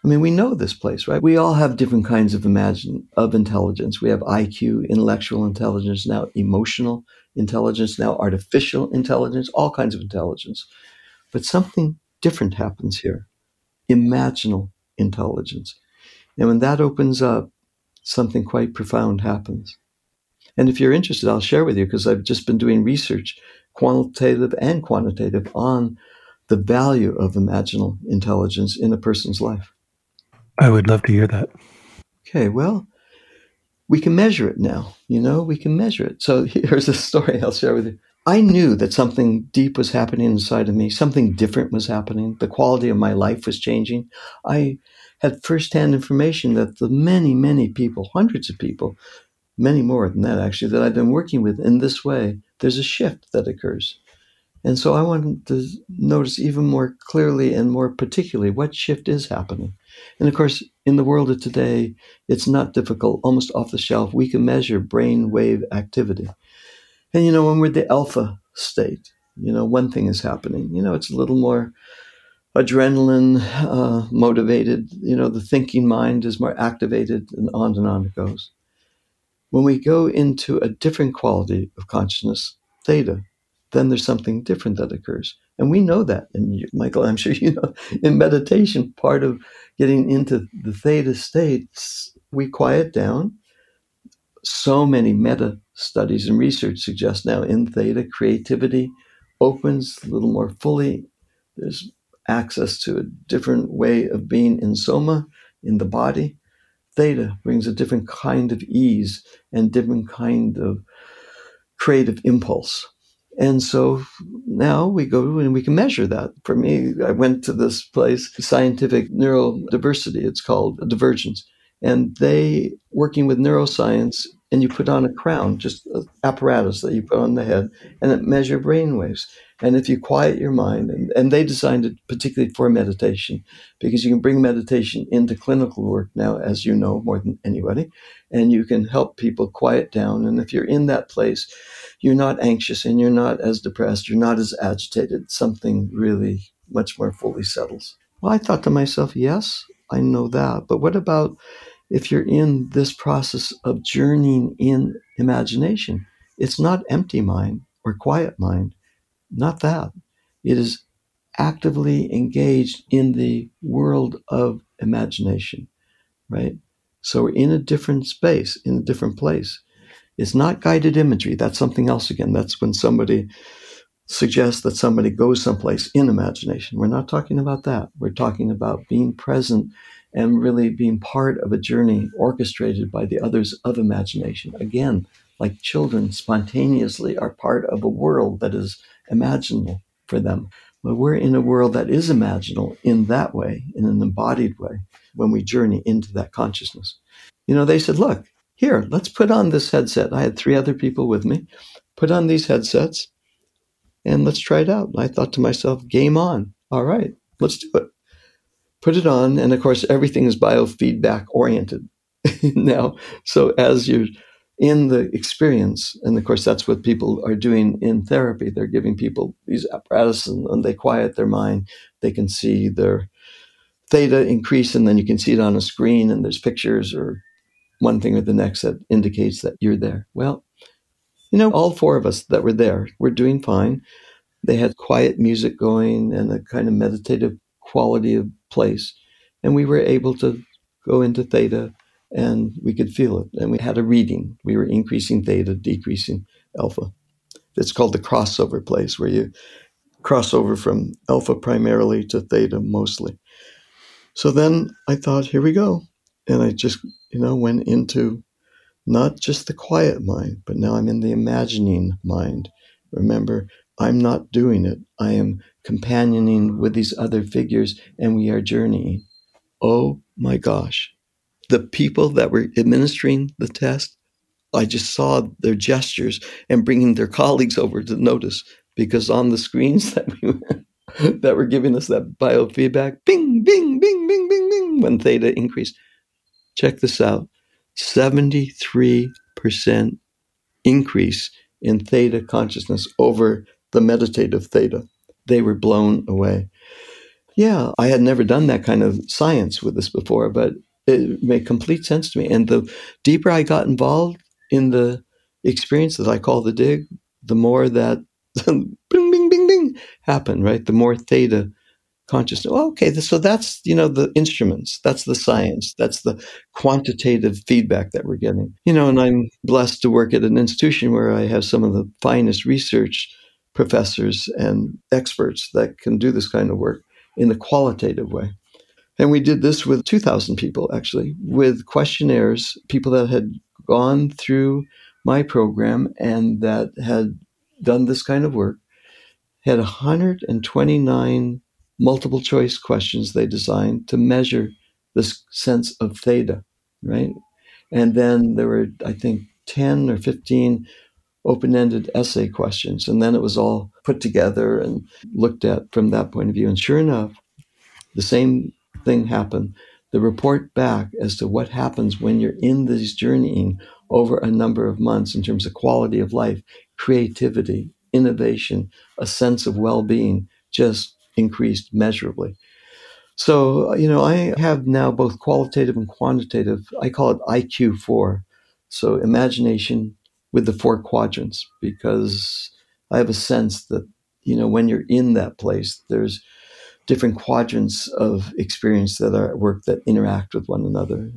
I mean, we know this place, right? We all have different kinds of imagine of intelligence. We have IQ, intellectual intelligence, now emotional intelligence, now artificial intelligence, all kinds of intelligence. But something different happens here imaginal intelligence. And when that opens up, something quite profound happens. And if you're interested, I'll share with you because I've just been doing research, qualitative and quantitative, on the value of imaginal intelligence in a person's life. I would love to hear that. Okay, well, we can measure it now. You know, we can measure it. So here's a story I'll share with you. I knew that something deep was happening inside of me, something different was happening, the quality of my life was changing. I had firsthand information that the many, many people, hundreds of people, many more than that actually, that I've been working with in this way, there's a shift that occurs. And so I wanted to notice even more clearly and more particularly what shift is happening. And of course, in the world of today, it's not difficult, almost off the shelf. We can measure brain wave activity. And you know, when we're the alpha state, you know, one thing is happening. You know, it's a little more adrenaline uh, motivated. You know, the thinking mind is more activated, and on and on it goes. When we go into a different quality of consciousness, theta, then there's something different that occurs. And we know that. And you, Michael, I'm sure you know, in meditation, part of getting into the theta states, we quiet down. So many meta studies and research suggest now in theta, creativity opens a little more fully. There's access to a different way of being in soma, in the body. Theta brings a different kind of ease and different kind of creative impulse. And so now we go and we can measure that. For me, I went to this place, scientific neurodiversity, it's called divergence. And they, working with neuroscience, and you put on a crown, just apparatus that you put on the head, and it measure brain waves. And if you quiet your mind, and, and they designed it particularly for meditation, because you can bring meditation into clinical work now, as you know more than anybody, and you can help people quiet down. And if you're in that place, you're not anxious and you're not as depressed, you're not as agitated. Something really much more fully settles. Well, I thought to myself, yes, I know that. But what about if you're in this process of journeying in imagination? It's not empty mind or quiet mind not that. It is actively engaged in the world of imagination, right? So we're in a different space, in a different place. It's not guided imagery. That's something else again. That's when somebody suggests that somebody goes someplace in imagination. We're not talking about that. We're talking about being present and really being part of a journey orchestrated by the others of imagination. Again, like children spontaneously are part of a world that is imaginable for them. But we're in a world that is imaginal in that way, in an embodied way, when we journey into that consciousness. You know, they said, look, here, let's put on this headset. I had three other people with me. Put on these headsets and let's try it out. I thought to myself, game on. All right, let's do it. Put it on. And of course, everything is biofeedback oriented now. So as you're in the experience. And of course, that's what people are doing in therapy. They're giving people these apparatus and, and they quiet their mind. They can see their theta increase, and then you can see it on a screen, and there's pictures or one thing or the next that indicates that you're there. Well, you know, all four of us that were there were doing fine. They had quiet music going and a kind of meditative quality of place. And we were able to go into theta and we could feel it. And we had a reading. We were increasing theta, decreasing alpha. It's called the crossover place, where you cross over from alpha primarily to theta mostly. So then I thought, here we go. And I just, you know, went into not just the quiet mind, but now I'm in the imagining mind. Remember, I'm not doing it. I am companioning with these other figures and we are journeying. Oh my gosh the people that were administering the test, I just saw their gestures and bringing their colleagues over to notice because on the screens that we were, that were giving us that biofeedback, bing, bing, bing, bing, bing, bing, when theta increased. Check this out 73% increase in theta consciousness over the meditative theta. They were blown away. Yeah, I had never done that kind of science with this before, but it made complete sense to me. And the deeper I got involved in the experience that I call the dig, the more that bing, bing, bing, bing happened, right? The more theta consciousness. Okay, so that's, you know, the instruments, that's the science, that's the quantitative feedback that we're getting. You know, and I'm blessed to work at an institution where I have some of the finest research professors and experts that can do this kind of work in a qualitative way. And we did this with 2,000 people, actually, with questionnaires, people that had gone through my program and that had done this kind of work, had 129 multiple choice questions they designed to measure this sense of theta, right? And then there were, I think, 10 or 15 open ended essay questions. And then it was all put together and looked at from that point of view. And sure enough, the same thing happened. The report back as to what happens when you're in this journeying over a number of months in terms of quality of life, creativity, innovation, a sense of well being just increased measurably. So, you know, I have now both qualitative and quantitative, I call it IQ4. So, imagination with the four quadrants, because I have a sense that, you know, when you're in that place, there's different quadrants of experience that are at work that interact with one another.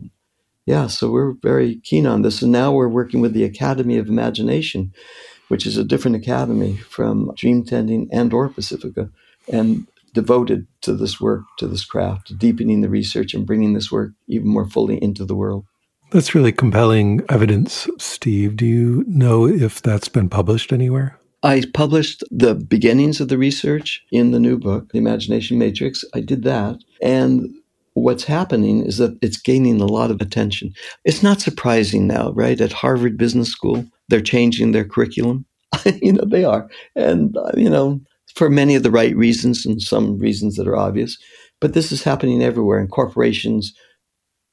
Yeah, so we're very keen on this. And now we're working with the Academy of Imagination, which is a different academy from Dream Tending and or Pacifica, and devoted to this work, to this craft, deepening the research and bringing this work even more fully into the world. That's really compelling evidence, Steve. Do you know if that's been published anywhere? I published the beginnings of the research in the new book, The Imagination Matrix. I did that. And what's happening is that it's gaining a lot of attention. It's not surprising now, right? At Harvard Business School, they're changing their curriculum. you know, they are. And, uh, you know, for many of the right reasons and some reasons that are obvious. But this is happening everywhere in corporations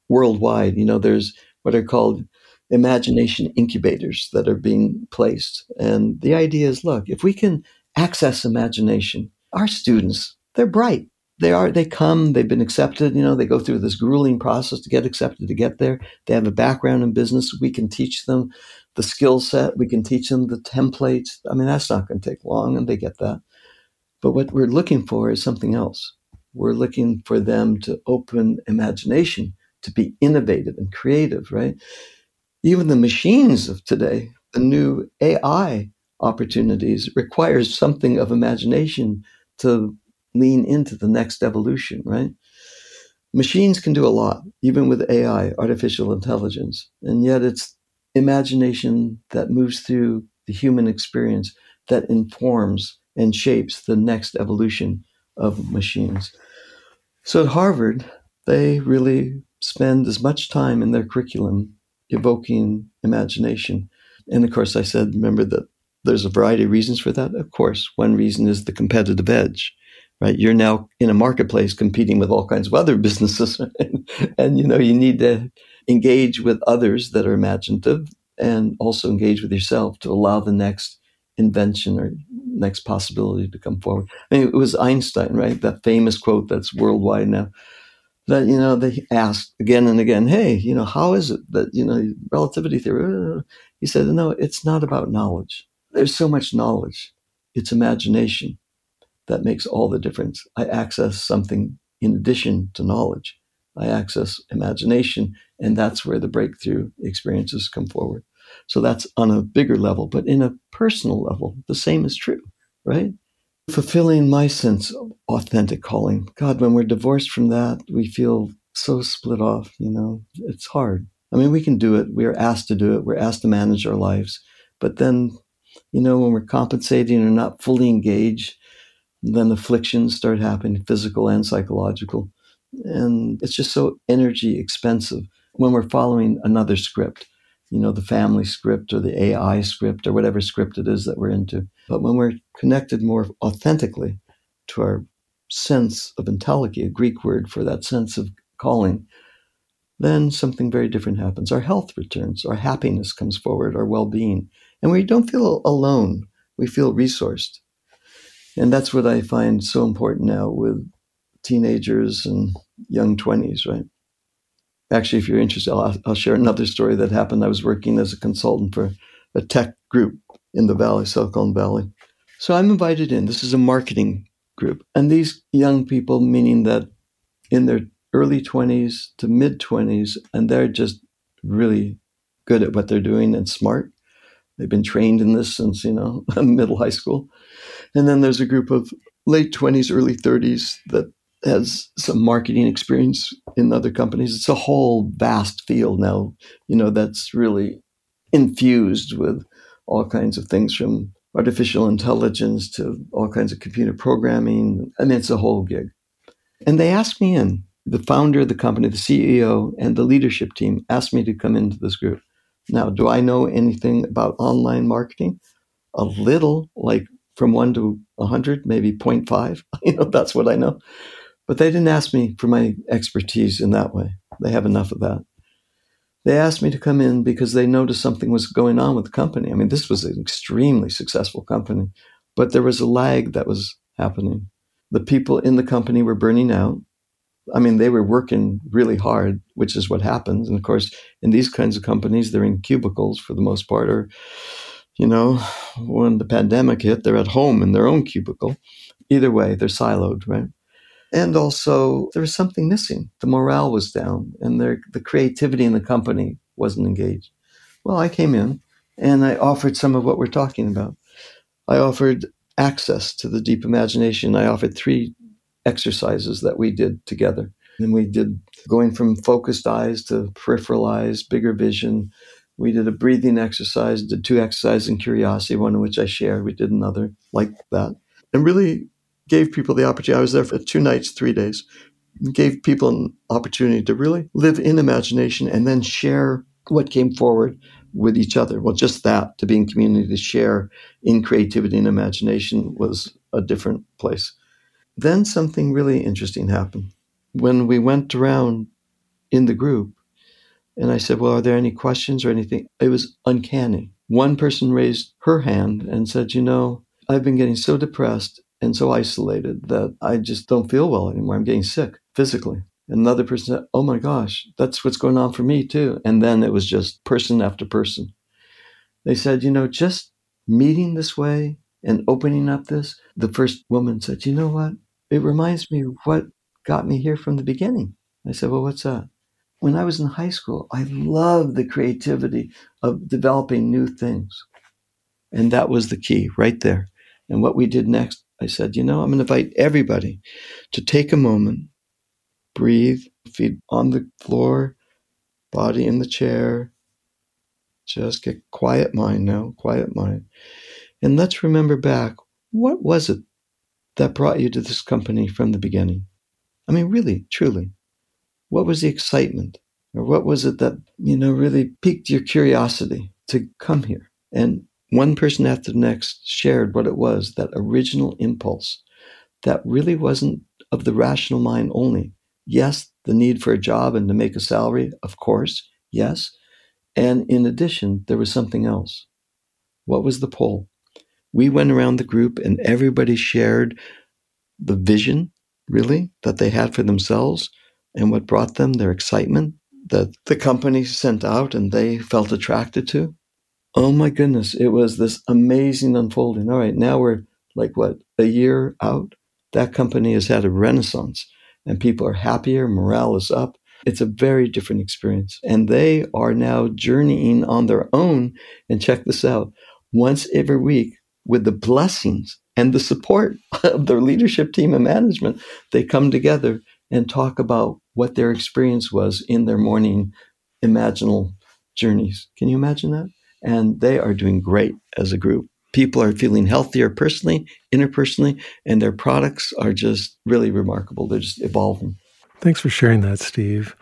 worldwide. You know, there's what are called imagination incubators that are being placed. And the idea is look, if we can access imagination, our students, they're bright. They are, they come, they've been accepted, you know, they go through this grueling process to get accepted to get there. They have a background in business. We can teach them the skill set. We can teach them the templates. I mean, that's not going to take long and they get that. But what we're looking for is something else. We're looking for them to open imagination, to be innovative and creative, right? Even the machines of today, the new AI opportunities requires something of imagination to lean into the next evolution, right? Machines can do a lot, even with AI, artificial intelligence. And yet it's imagination that moves through the human experience that informs and shapes the next evolution of machines. So at Harvard, they really spend as much time in their curriculum evoking imagination. And of course, I said, remember that there's a variety of reasons for that. Of course, one reason is the competitive edge, right? You're now in a marketplace competing with all kinds of other businesses, and, you know you need to engage with others that are imaginative, and also engage with yourself to allow the next invention or next possibility to come forward. I mean, it was Einstein, right? That famous quote that's worldwide now that you know they asked again and again, "Hey, you know, how is it that you know relativity theory?" He said, "No, it's not about knowledge. There's so much knowledge. It's imagination that makes all the difference. I access something in addition to knowledge. I access imagination, and that's where the breakthrough experiences come forward. So that's on a bigger level, but in a personal level, the same is true, right? Fulfilling my sense of authentic calling. God, when we're divorced from that, we feel so split off, you know, it's hard. I mean, we can do it. We are asked to do it. We're asked to manage our lives. But then, you know, when we're compensating or not fully engaged, then afflictions start happening, physical and psychological. And it's just so energy expensive when we're following another script you know, the family script or the AI script or whatever script it is that we're into. But when we're connected more authentically to our sense of entelechy, a Greek word for that sense of calling, then something very different happens. Our health returns, our happiness comes forward, our well being. And we don't feel alone, we feel resourced. And that's what I find so important now with teenagers and young 20s, right? Actually, if you're interested, I'll, I'll, share another story that happened. I was working as a consultant for a tech group in the Valley, Silicon Valley. So I'm invited in. This is a marketing group. And these young people, meaning that in their early 20s to mid 20s, and they're just really good at what they're doing and smart. They've been trained in this since, you know, middle high school. And then there's a group of late 20s, early 30s that has some marketing experience in other companies. It's a whole vast field now, you know, that's really infused with all kinds of things from artificial intelligence to all kinds of computer programming. I mean, it's a whole gig. And they asked me in. The founder of the company, the CEO, and the leadership team asked me to come into this group. Now, do I know anything about online marketing? A little, like from one to 100, maybe 0.5. You know, that's what I know. But they didn't ask me for my expertise in that way. They have enough of that. They asked me to come in because they noticed something was going on with the company. I mean, this was an extremely successful company, but there was a lag that was happening. The people in the company were burning out. I mean, they were working really hard, which is what happens. And of course, in these kinds of companies, they're in cubicles for the most part, or, you know, when the pandemic hit, they're at home in their own cubicle. Either way, they're siloed, right? And also, there was something missing. The morale was down, and the creativity in the company wasn't engaged. Well, I came in and I offered some of what we're talking about. I offered access to the deep imagination. I offered three exercises that we did together. And we did going from focused eyes to peripheral eyes, bigger vision. We did a breathing exercise, did two exercises in curiosity, one of which I shared. We did another like that. And really gave people the opportunity. I was there for two nights, three days, gave people an opportunity to really live in imagination and then share what came forward with each other. Well, just that, to be in community, to share in creativity and imagination was a different place. Then something really interesting happened. When we went around in the group, and I said, Well, are there any questions or anything? It was uncanny. One person raised her hand and said, You know, I've been getting so depressed and so isolated that I just don't feel well anymore. I'm getting sick physically. Another person said, Oh my gosh, that's what's going on for me too. And then it was just person after person. They said, You know, just meeting this way and opening up this. The first woman said, You know what? It reminds me of what got me here from the beginning. I said, Well, what's that? When I was in high school, I loved the creativity of developing new things. And that was the key right there. And what we did next I said, you know, I'm going to invite everybody to take a moment, breathe, feet on the floor, body in the chair. Just get quiet mind now, quiet mind. And let's remember back what was it that brought you to this company from the beginning? I mean, really, truly. What was the excitement? Or what was it that, you know, really piqued your curiosity to come here? And one person after the next shared what it was that original impulse that really wasn't of the rational mind only. Yes, the need for a job and to make a salary, of course, yes. And in addition, there was something else. What was the pull? We went around the group and everybody shared the vision, really, that they had for themselves and what brought them their excitement that the company sent out and they felt attracted to. Oh my goodness, it was this amazing unfolding. All right, now we're like what, a year out? That company has had a renaissance and people are happier, morale is up. It's a very different experience. And they are now journeying on their own. And check this out once every week with the blessings and the support of their leadership team and management, they come together and talk about what their experience was in their morning imaginal journeys. Can you imagine that? And they are doing great as a group. People are feeling healthier personally, interpersonally, and their products are just really remarkable. They're just evolving. Thanks for sharing that, Steve.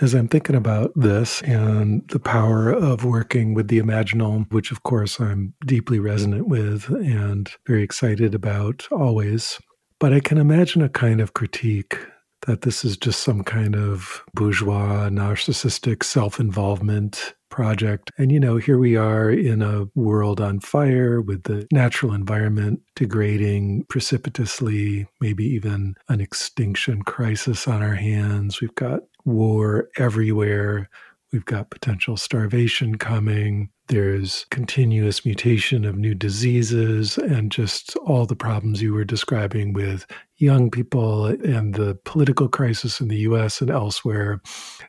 As I'm thinking about this and the power of working with the imaginal, which of course I'm deeply resonant with and very excited about always, but I can imagine a kind of critique that this is just some kind of bourgeois, narcissistic self involvement project. And, you know, here we are in a world on fire with the natural environment degrading precipitously, maybe even an extinction crisis on our hands. We've got war everywhere. We've got potential starvation coming. There's continuous mutation of new diseases and just all the problems you were describing with young people and the political crisis in the US and elsewhere.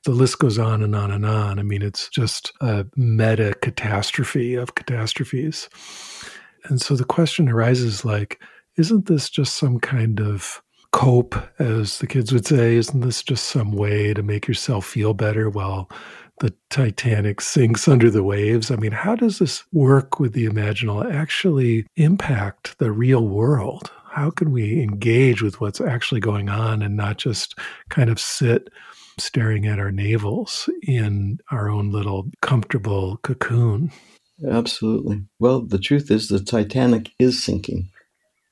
The list goes on and on and on. I mean, it's just a meta catastrophe of catastrophes. And so the question arises like, isn't this just some kind of cope, as the kids would say? Isn't this just some way to make yourself feel better? Well, the Titanic sinks under the waves. I mean, how does this work with the imaginal actually impact the real world? How can we engage with what's actually going on and not just kind of sit staring at our navels in our own little comfortable cocoon. Absolutely. Well, the truth is the Titanic is sinking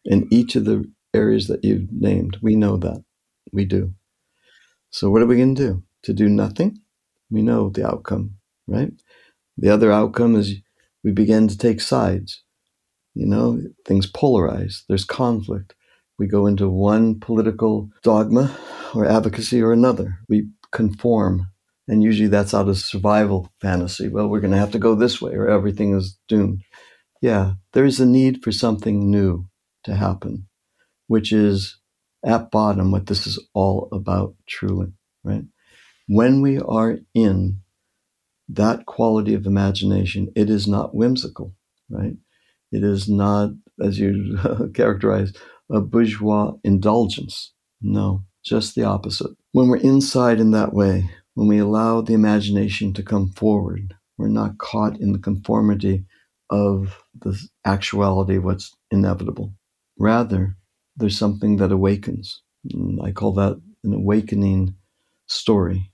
in each of the areas that you've named. We know that. We do. So, what are we going to do? To do nothing? We know the outcome, right? The other outcome is we begin to take sides. You know, things polarize, there's conflict. We go into one political dogma or advocacy or another. We conform. And usually that's out of survival fantasy. Well, we're going to have to go this way or everything is doomed. Yeah, there is a need for something new to happen, which is at bottom what this is all about, truly, right? When we are in that quality of imagination, it is not whimsical, right? It is not, as you characterize, a bourgeois indulgence. No, just the opposite. When we're inside in that way, when we allow the imagination to come forward, we're not caught in the conformity of the actuality of what's inevitable. Rather, there's something that awakens. And I call that an awakening story.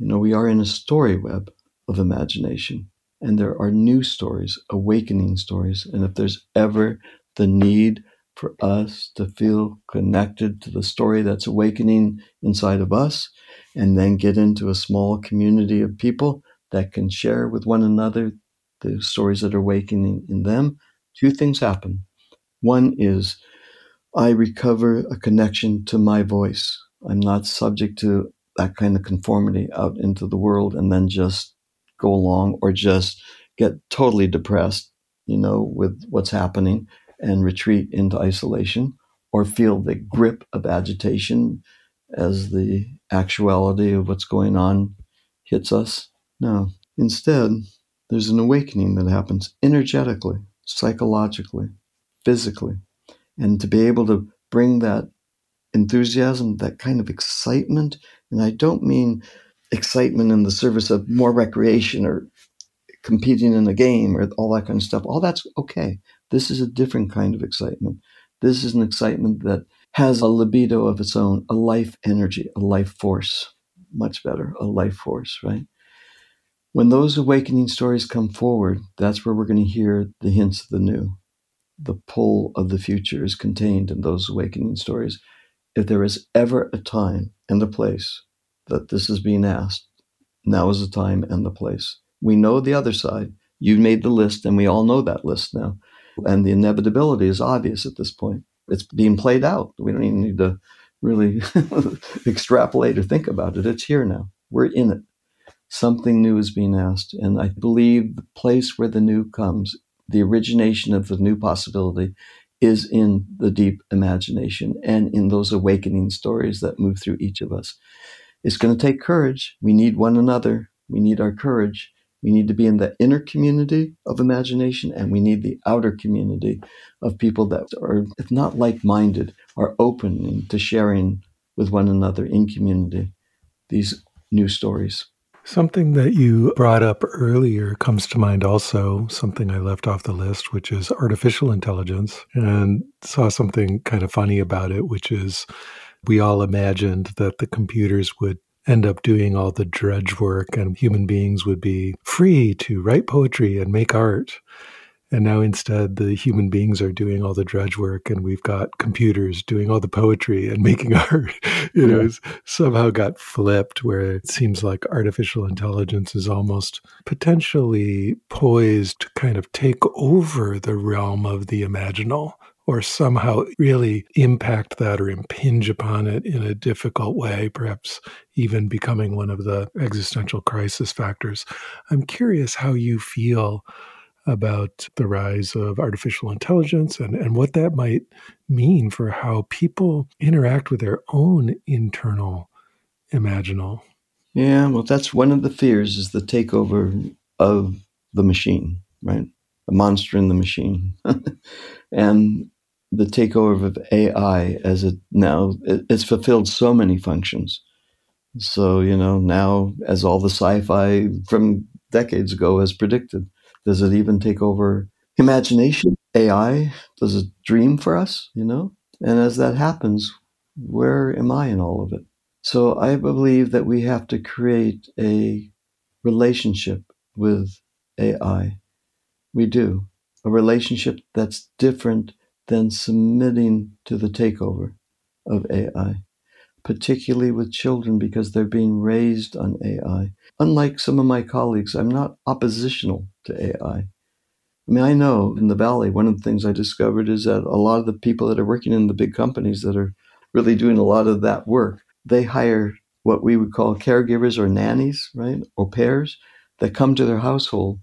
You know, we are in a story web of imagination, and there are new stories, awakening stories. And if there's ever the need for us to feel connected to the story that's awakening inside of us, and then get into a small community of people that can share with one another the stories that are awakening in them, two things happen. One is I recover a connection to my voice. I'm not subject to that kind of conformity out into the world and then just go along or just get totally depressed, you know, with what's happening and retreat into isolation or feel the grip of agitation as the actuality of what's going on hits us. No. Instead, there's an awakening that happens energetically, psychologically, physically. And to be able to bring that enthusiasm, that kind of excitement, and I don't mean excitement in the service of more recreation or competing in a game or all that kind of stuff. All that's okay. This is a different kind of excitement. This is an excitement that has a libido of its own, a life energy, a life force. Much better, a life force, right? When those awakening stories come forward, that's where we're going to hear the hints of the new. The pull of the future is contained in those awakening stories. If there is ever a time and a place that this is being asked, now is the time and the place. We know the other side. You made the list, and we all know that list now. And the inevitability is obvious at this point. It's being played out. We don't even need to really extrapolate or think about it. It's here now. We're in it. Something new is being asked. And I believe the place where the new comes, the origination of the new possibility, is in the deep imagination and in those awakening stories that move through each of us. It's going to take courage. We need one another. We need our courage. We need to be in the inner community of imagination, and we need the outer community of people that are, if not like minded, are open to sharing with one another in community these new stories. Something that you brought up earlier comes to mind also, something I left off the list, which is artificial intelligence, and saw something kind of funny about it, which is we all imagined that the computers would end up doing all the drudge work and human beings would be free to write poetry and make art. And now instead, the human beings are doing all the drudge work, and we've got computers doing all the poetry and making art. you know, it's somehow got flipped where it seems like artificial intelligence is almost potentially poised to kind of take over the realm of the imaginal or somehow really impact that or impinge upon it in a difficult way, perhaps even becoming one of the existential crisis factors. I'm curious how you feel about the rise of artificial intelligence and, and what that might mean for how people interact with their own internal imaginal. Yeah, well, that's one of the fears is the takeover of the machine, right? The monster in the machine. and the takeover of AI as it now it's fulfilled so many functions. So you know now, as all the sci-fi from decades ago has predicted, does it even take over imagination? AI does it dream for us? You know, and as that happens, where am I in all of it? So I believe that we have to create a relationship with AI. We do. A relationship that's different than submitting to the takeover of AI, particularly with children because they're being raised on AI. Unlike some of my colleagues, I'm not oppositional to AI. I mean, I know in the Valley, one of the things I discovered is that a lot of the people that are working in the big companies that are really doing a lot of that work, they hire what we would call caregivers or nannies, right? Or pairs that come to their household.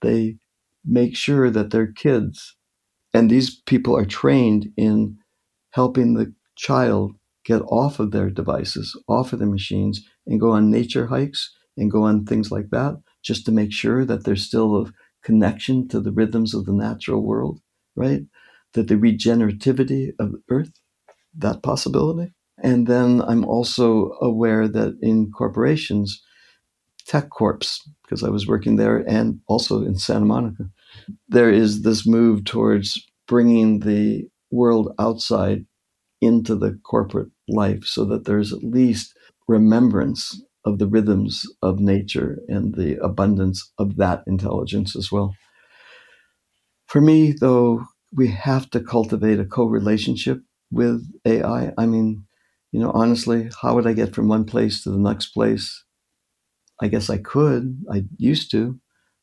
They make sure that their kids, and these people are trained in helping the child get off of their devices, off of their machines, and go on nature hikes and go on things like that, just to make sure that there's still a connection to the rhythms of the natural world, right? That the regenerativity of earth, that possibility. And then I'm also aware that in corporations, tech corps, because I was working there and also in Santa Monica, there is this move towards bringing the world outside into the corporate life so that there's at least remembrance of the rhythms of nature and the abundance of that intelligence as well. For me, though, we have to cultivate a co relationship with AI. I mean, you know, honestly, how would I get from one place to the next place? I guess I could. I used to.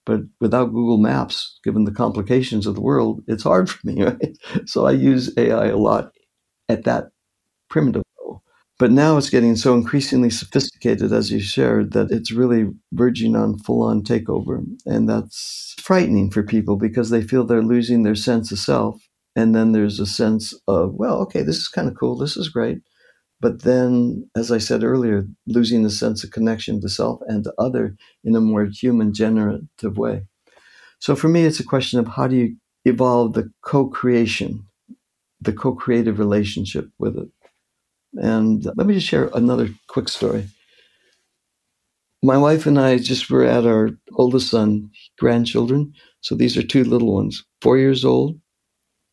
But without Google Maps, given the complications of the world, it's hard for me, right? So I use AI a lot at that primitive level. But now it's getting so increasingly sophisticated, as you shared, that it's really verging on full on takeover. And that's frightening for people because they feel they're losing their sense of self. And then there's a sense of, well, okay, this is kind of cool. This is great. But then, as I said earlier, losing the sense of connection to self and to other in a more human generative way. So for me, it's a question of how do you evolve the co creation the co-creative relationship with it. And let me just share another quick story. My wife and I just were at our oldest son grandchildren. So these are two little ones, four years old,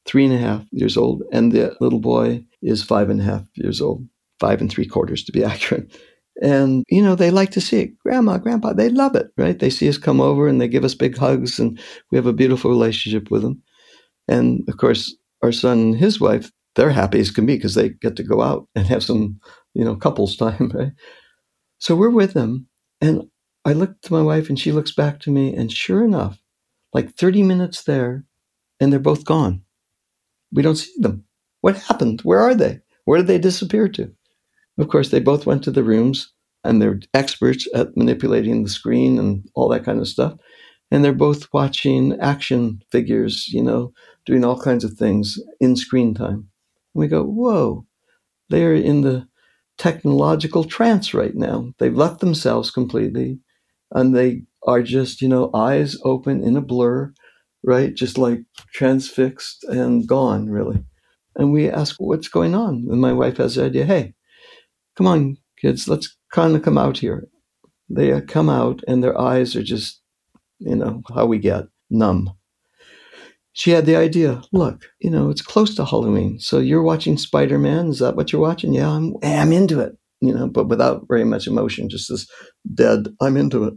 three and a half years old, and the little boy is five and a half years old, five and three quarters to be accurate. And, you know, they like to see it. Grandma, grandpa, they love it, right? They see us come over and they give us big hugs, and we have a beautiful relationship with them. And of course, our son and his wife, they're happy as can be because they get to go out and have some, you know, couples time, right? So we're with them. And I look to my wife and she looks back to me. And sure enough, like 30 minutes there, and they're both gone. We don't see them. What happened? Where are they? Where did they disappear to? Of course, they both went to the rooms and they're experts at manipulating the screen and all that kind of stuff and they're both watching action figures, you know, doing all kinds of things in screen time. And we go, whoa, they're in the technological trance right now. They've left themselves completely and they are just, you know, eyes open in a blur, right? Just like transfixed and gone, really. And we ask, what's going on? And my wife has the idea, hey, come on, kids, let's kind of come out here. They come out and their eyes are just you know, how we get numb. She had the idea look, you know, it's close to Halloween. So you're watching Spider Man. Is that what you're watching? Yeah, I'm, I'm into it, you know, but without very much emotion, just this dead, I'm into it.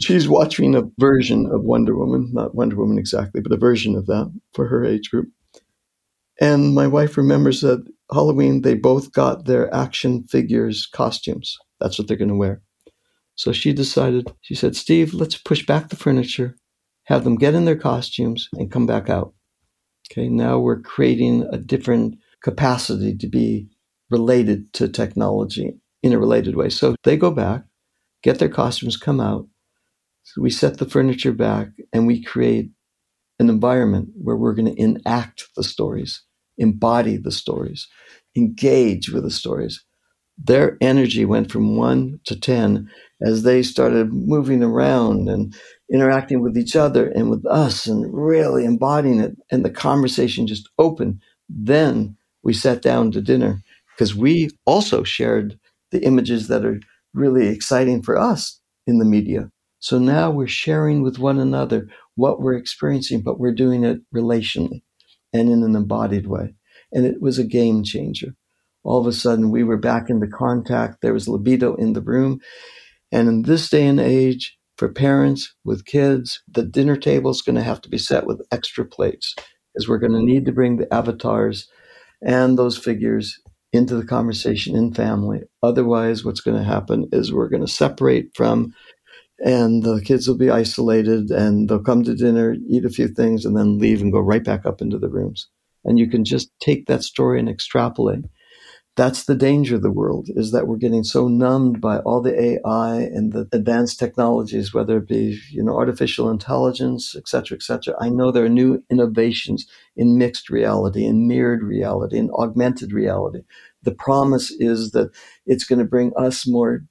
She's watching a version of Wonder Woman, not Wonder Woman exactly, but a version of that for her age group. And my wife remembers that Halloween, they both got their action figures costumes. That's what they're going to wear. So she decided, she said, Steve, let's push back the furniture, have them get in their costumes, and come back out. Okay, now we're creating a different capacity to be related to technology in a related way. So they go back, get their costumes, come out. So we set the furniture back and we create an environment where we're going to enact the stories, embody the stories, engage with the stories. Their energy went from one to 10 as they started moving around and interacting with each other and with us and really embodying it. And the conversation just opened. Then we sat down to dinner because we also shared the images that are really exciting for us in the media. So now we're sharing with one another what we're experiencing, but we're doing it relationally and in an embodied way. And it was a game changer. all of a sudden we were back into contact. There was libido in the room. And in this day and age, for parents with kids, the dinner table is going to have to be set with extra plates because we're going to need to bring the avatars and those figures into the conversation in family. Otherwise, what's going to happen is we're going to separate from, and the kids will be isolated and they'll come to dinner, eat a few things, and then leave and go right back up into the rooms. And you can just take that story and extrapolate that's the danger of the world is that we're getting so numbed by all the AI and the advanced technologies, whether it be, you know, artificial intelligence, et cetera, et cetera. I know there are new innovations in mixed reality, in mirrored reality, in augmented reality. The promise is that it's going to bring us more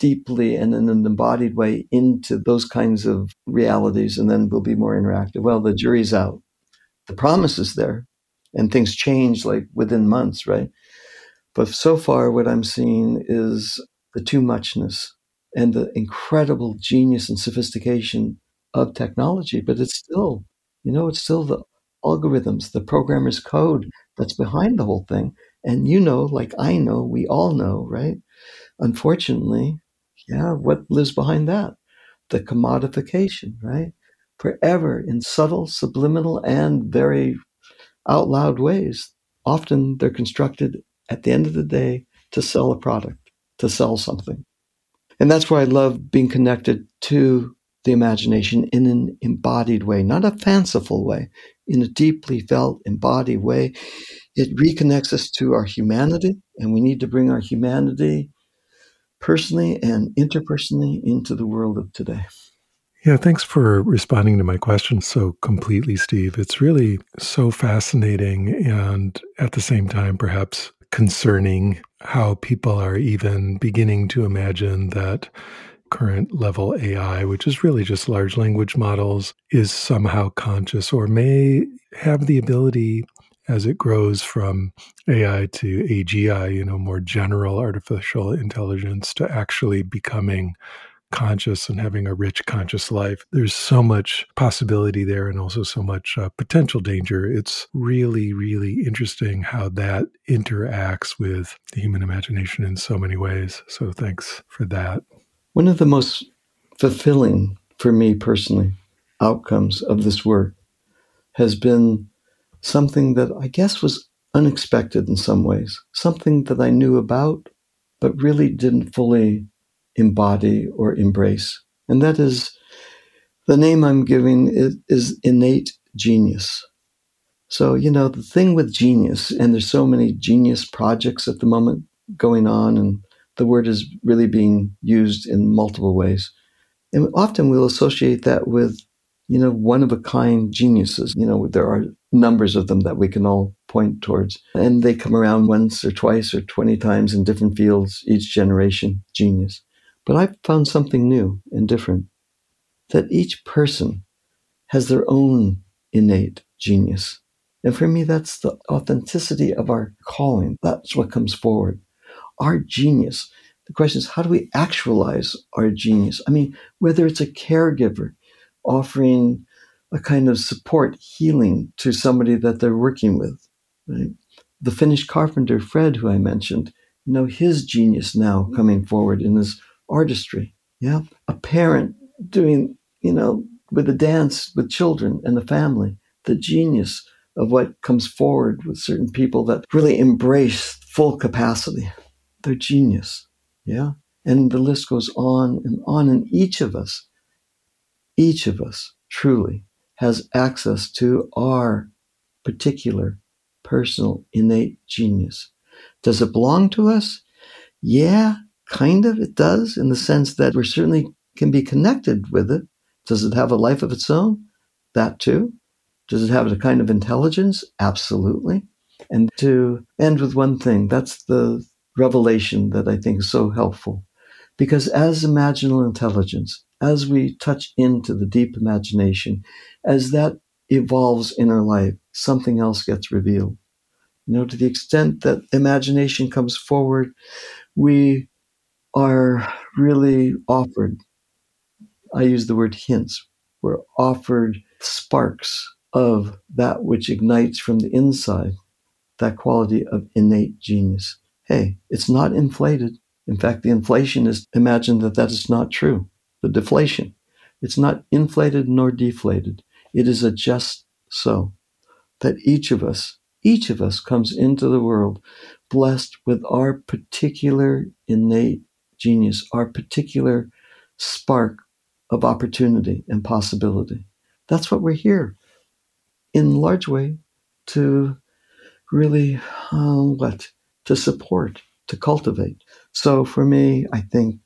deeply and in an embodied way into those kinds of realities, and then we'll be more interactive. Well, the jury's out. The promise is there, and things change like within months, right? But so far, what I'm seeing is the too muchness and the incredible genius and sophistication of technology. But it's still, you know, it's still the algorithms, the programmer's code that's behind the whole thing. And you know, like I know, we all know, right? Unfortunately, yeah, what lives behind that? The commodification, right? Forever in subtle, subliminal, and very out loud ways. Often they're constructed at the end of the day to sell a product, to sell something. And that's why I love being connected to the imagination in an embodied way, not a fanciful way, in a deeply felt, embodied way. It reconnects us to our humanity, and we need to bring our humanity personally and interpersonally into the world of today. Yeah, thanks for responding to my question so completely, Steve. It's really so fascinating and at the same time, perhaps concerning how people are even beginning to imagine that current level AI, which is really just large language models, is somehow conscious or may have the ability as it grows from AI to AGI, you know, more general artificial intelligence to actually becoming conscious and having a rich conscious life. There's so much possibility there and also so much uh, potential danger. It's really, really interesting how that interacts with the human imagination in so many ways. So thanks for that. One of the most fulfilling for me personally outcomes of this work has been something that I guess was unexpected in some ways, something that I knew about, but really didn't fully embody or embrace. And that is the name I'm giving is, is innate genius. So, you know, the thing with genius, and there's so many genius projects at the moment going on, and the word is really being used in multiple ways. And often we'll associate that with, you know, one of a kind geniuses. You know, there are numbers of them that we can all point towards. And they come around once or twice or 20 times in different fields each generation, genius. But I've found something new and different that each person has their own innate genius. And for me, that's the authenticity of our calling. That's what comes forward. Our genius. The question is, how do we actualize our genius? I mean, whether it's a caregiver offering a kind of support, healing to somebody that they're working with, right? The Finnish carpenter, Fred, who I mentioned, you know, his genius now coming forward in his artistry. Yeah. A parent doing, you know, with the dance with children and the family, the genius of what comes forward with certain people that really embrace full capacity. They're genius. Yeah. And the list goes on and on. And each of us, each of us truly has access to our particular personal innate genius. Does it belong to us? Yeah, Kind of, it does, in the sense that we certainly can be connected with it. Does it have a life of its own? That too. Does it have a kind of intelligence? Absolutely. And to end with one thing, that's the revelation that I think is so helpful. Because as imaginal intelligence, as we touch into the deep imagination, as that evolves in our life, something else gets revealed. You know, to the extent that imagination comes forward, we are really offered, I use the word hints, we're offered sparks of that which ignites from the inside, that quality of innate genius. hey, it's not inflated. In fact, the inflation is imagine that that is not true. The deflation. It's not inflated nor deflated. It is a just so that each of us, each of us comes into the world blessed with our particular innate genius, our particular spark of opportunity and possibility. That's what we're here in large way to really uh, what to support to cultivate so for me i think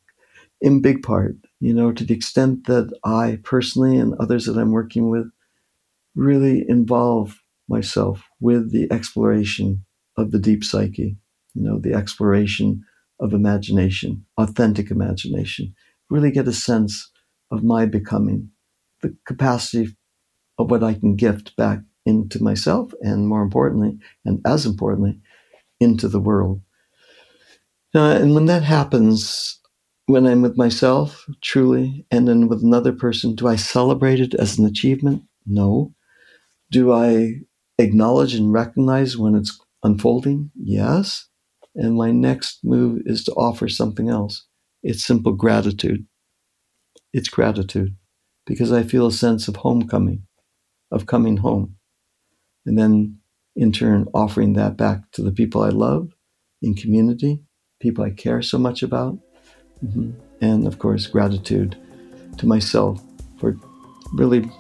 in big part you know to the extent that i personally and others that i'm working with really involve myself with the exploration of the deep psyche you know the exploration of imagination authentic imagination really get a sense of my becoming the capacity of what I can gift back into myself, and more importantly, and as importantly, into the world. Uh, and when that happens, when I'm with myself, truly, and then with another person, do I celebrate it as an achievement? No. Do I acknowledge and recognize when it's unfolding? Yes. And my next move is to offer something else. It's simple gratitude. It's gratitude because I feel a sense of homecoming of coming home. And then in turn, offering that back to the people I love in community, people I care so much about. Mm-hmm. And of course, gratitude to myself for really,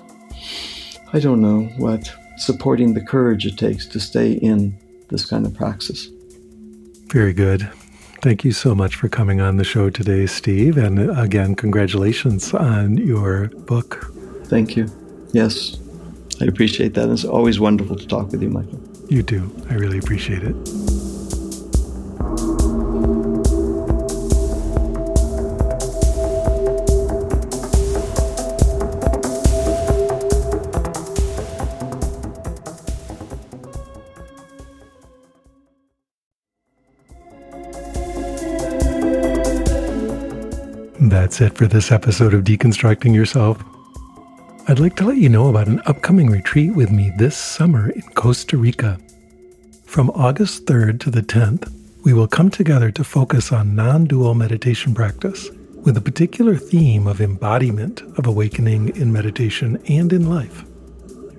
I don't know what, supporting the courage it takes to stay in this kind of praxis. Very good. Thank you so much for coming on the show today, Steve. And again, congratulations on your book. Thank you. Yes, I appreciate that. It's always wonderful to talk with you, Michael. You do. I really appreciate it. That's it for this episode of Deconstructing Yourself. I'd like to let you know about an upcoming retreat with me this summer in Costa Rica. From August 3rd to the 10th, we will come together to focus on non dual meditation practice with a particular theme of embodiment of awakening in meditation and in life.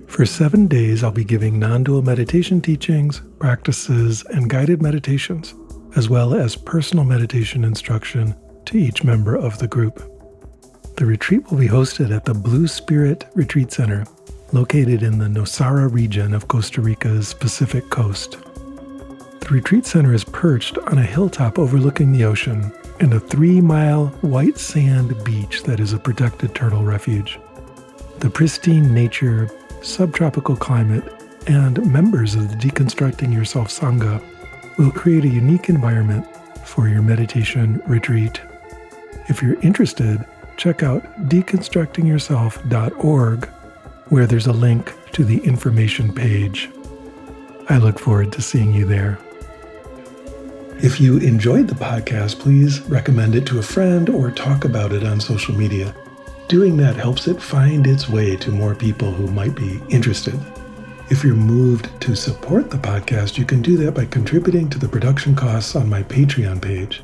For seven days, I'll be giving non dual meditation teachings, practices, and guided meditations, as well as personal meditation instruction to each member of the group. The retreat will be hosted at the Blue Spirit Retreat Center, located in the Nosara region of Costa Rica's Pacific coast. The retreat center is perched on a hilltop overlooking the ocean and a three mile white sand beach that is a protected turtle refuge. The pristine nature, subtropical climate, and members of the Deconstructing Yourself Sangha will create a unique environment for your meditation retreat. If you're interested, check out deconstructingyourself.org, where there's a link to the information page. I look forward to seeing you there. If you enjoyed the podcast, please recommend it to a friend or talk about it on social media. Doing that helps it find its way to more people who might be interested. If you're moved to support the podcast, you can do that by contributing to the production costs on my Patreon page.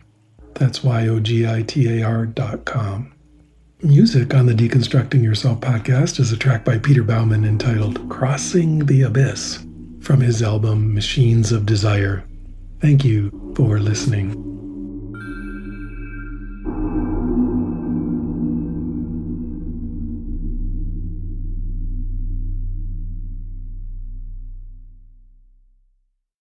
That's Y O G I T A R.com. Music on the Deconstructing Yourself podcast is a track by Peter Baumann entitled Crossing the Abyss from his album Machines of Desire. Thank you for listening.